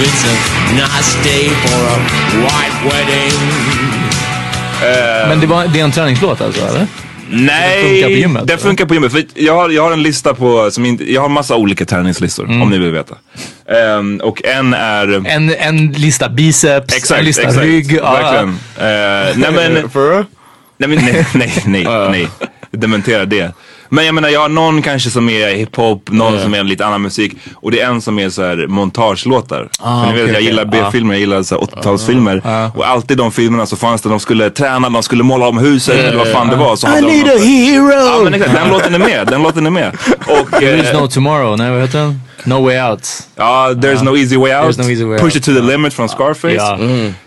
It's a nice day for a white wedding. Men det, var, det är en träningslåt alltså eller? Nej, Den funkar på gymmet, funkar på gymmet. För jag, har, jag har en lista på, som inte, jag har massa olika träningslistor Mm. om ni vill veta. Ehm, och en är... En, en lista biceps, Exakt, en lista exakt. rygg. Verkligen. Eh, nej men... För Nej men nej, nej, nej, nej. Dementera det. Men jag menar jag har någon kanske som är hiphop, någon Ja. som är lite annan musik och det är en som är så här montagelåtar. Ah, För ni vet okej, jag gillar B-filmer, jag gillar så här 80-talsfilmer. Och alltid de filmerna så fanns det, de skulle träna, de skulle måla om huset eller vad fan det var. Så I hade de need något- a hero! Ja men exakt, den låten är med, den låten är med. Och, There is eh, no tomorrow, nej vad heter den? No way out. Ja, There's no easy way out. There's no easy way Push out. it to the limit från Scarface. Ja.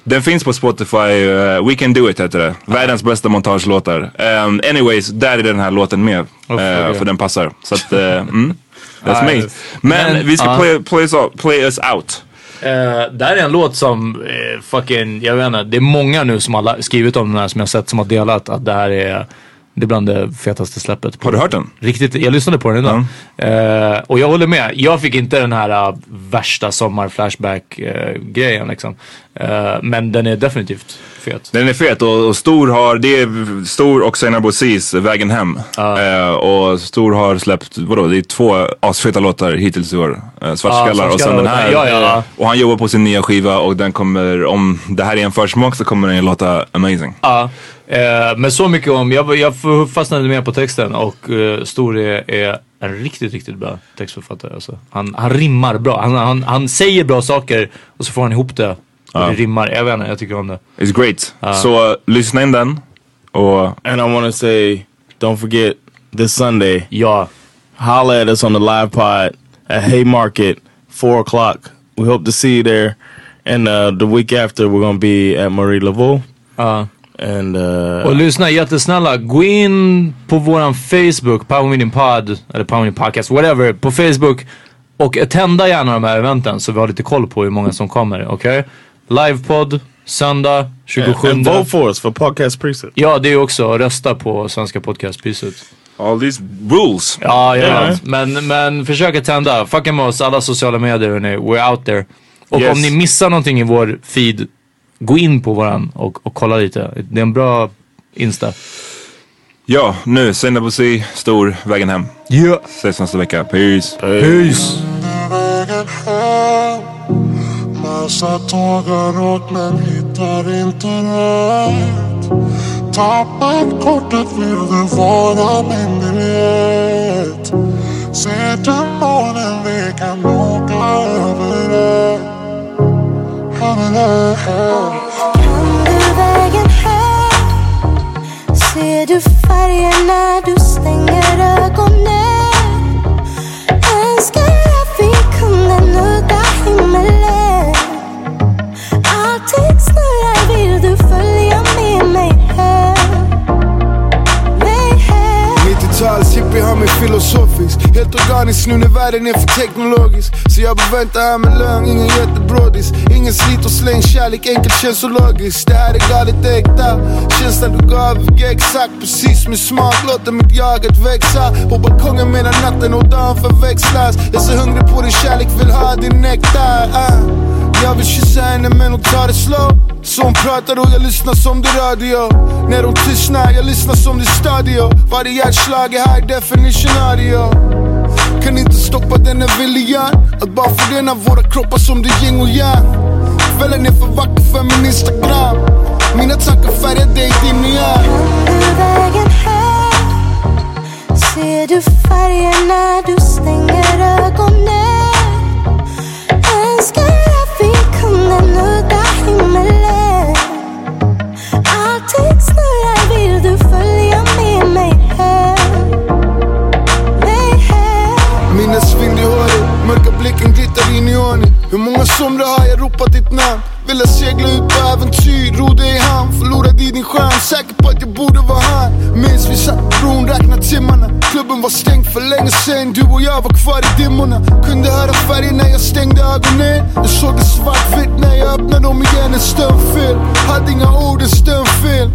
Den finns på Spotify. uh, We can do it heter det. Världens bästa montagelåtar. Um, anyways, där är den här låten med. Oh, uh, okay. För den passar. Så att, uh, mm, that's me. Men, Men, vi ska play, play, us out, play us out. Uh, det här är en låt som eh, fucking, jag vet inte, det är många nu som har skrivit om den här som jag sett som har delat att det här är det är bland det fetaste släppet. Har du hört den? Riktigt, jag lyssnade på den idag. Eh, och jag håller med. Jag fick inte den här uh, värsta sommar-flashback-grejen liksom. Eh, men den är definitivt fet. Den är fet och, och Stor har, det är Stor och Seinar Bozis Vägen Hem. Och Stor har släppt, vadå, det är två asfeta låtar hittills i år. Uh, Svartskallar och sen den här. Ja, ja. Och han jobbar på sin nya skiva och den kommer, om det här är en försmak så kommer den låta amazing. Ja, eh, men så mycket om, jag, jag fastnade mer på texten och eh, Stor är, en riktigt, riktigt bra textförfattare. Alltså. Han, han rimmar bra, han, han, han säger bra saker och så får han ihop det. Och Ja. det rimmar, jag vet inte, jag tycker om det. It's great. Ja. Så uh, lyssna in den. Och And I want to say, don't forget this Sunday. Yeah. Holla at us on the live pod at Haymarket, four o'clock. We hope to see you there. And uh, the week after, we're gonna be at Marie Laveau. Ja. And uh, Och lyssna jättesnälla, gå in på våran Facebook, Power Meeting Pod, eller Power Meeting Podcast, whatever, på Facebook. Och attenda gärna de här eventen så vi har lite koll på hur många som kommer, okej? Livepodd, söndag 27. and vote for us for podcast preset. Ja, det är också rösta på Svenska Podcastpriset. All these rules. Ja, ja. Yeah. Men, men försök attenda. Fucka med oss, alla sociala medier hörni. We're out there. Och Yes. om ni missar någonting i vår feed, gå in på våran och, och kolla lite. Det är en bra Insta. Ja, nu Seinar Bozi, Stor, Vägen Hem. Ja. Ses nästa vecka. Peace. Peace. vägen hem Massa tågar åt men hittar inte rätt Tappat kortet vill du vara min biljett Ser du månen vi kan åka över det Över vägen hem Ser du färger när du stänger ögonen. Hem? Mig filosofisk Helt organisk nu när världen är för teknologisk. Så jag förväntar här med lögn, ingen jättebrådis Ingen slit och släng kärlek, enkelt känns så logiskt. Det här är galet äkta. Känslan du gav fick exakt precis min smak. Låter mitt jaget växa. På balkongen medan natten och dagen förväxlas. Jag är så hungrig på din kärlek, vill ha din nektar. Uh. Jag vill kyssa henne men hon tar det slow. Så hon pratar och jag lyssnar som det radio. När hon tystnar, jag lyssnar som det stadio. Varje hjärtslag är high definition audio. Kan inte stoppa denna viljan. Att bara förena våra kroppar som det yin och yang. Kvällen är för vacker för min instagram. Mina tankar färgar dig din nya vägen hem Ser du färgerna, du stänger ögonen. Blicken glittrar in i ordning Hur många somrar har jag ropat ditt namn? Ville segla ut på äventyr, ro dig i hamn Förlorad i din skärm, säker på att jag borde vara han Minns vi satt på bron, räknade timmarna. Klubben var stängd för länge sen, du och jag var kvar i dimmorna. Kunde höra färgen när jag stängde ögonen. Jag såg det svartvitt när jag öppnade dem igen, en stumfilm Hade inga ord, en stumfilm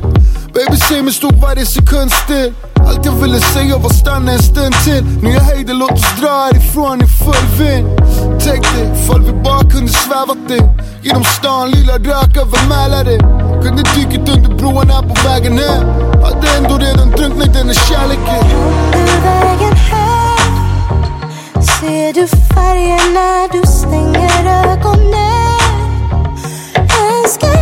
Baby säg mig stod varje sekund still. Allt jag ville säga var stanna en stund till. Nu jag höjde låt oss dra härifrån i full vind. Tänk dig, ifall vi bara kunde svävat in Genom stan, lilla rök över Mälaren. Kunde dykt under broarna på vägen hem. Hade ändå redan drunknat i den här kärleken. Vägen hem. Ser du färgerna, du stänger ögonen. Önskar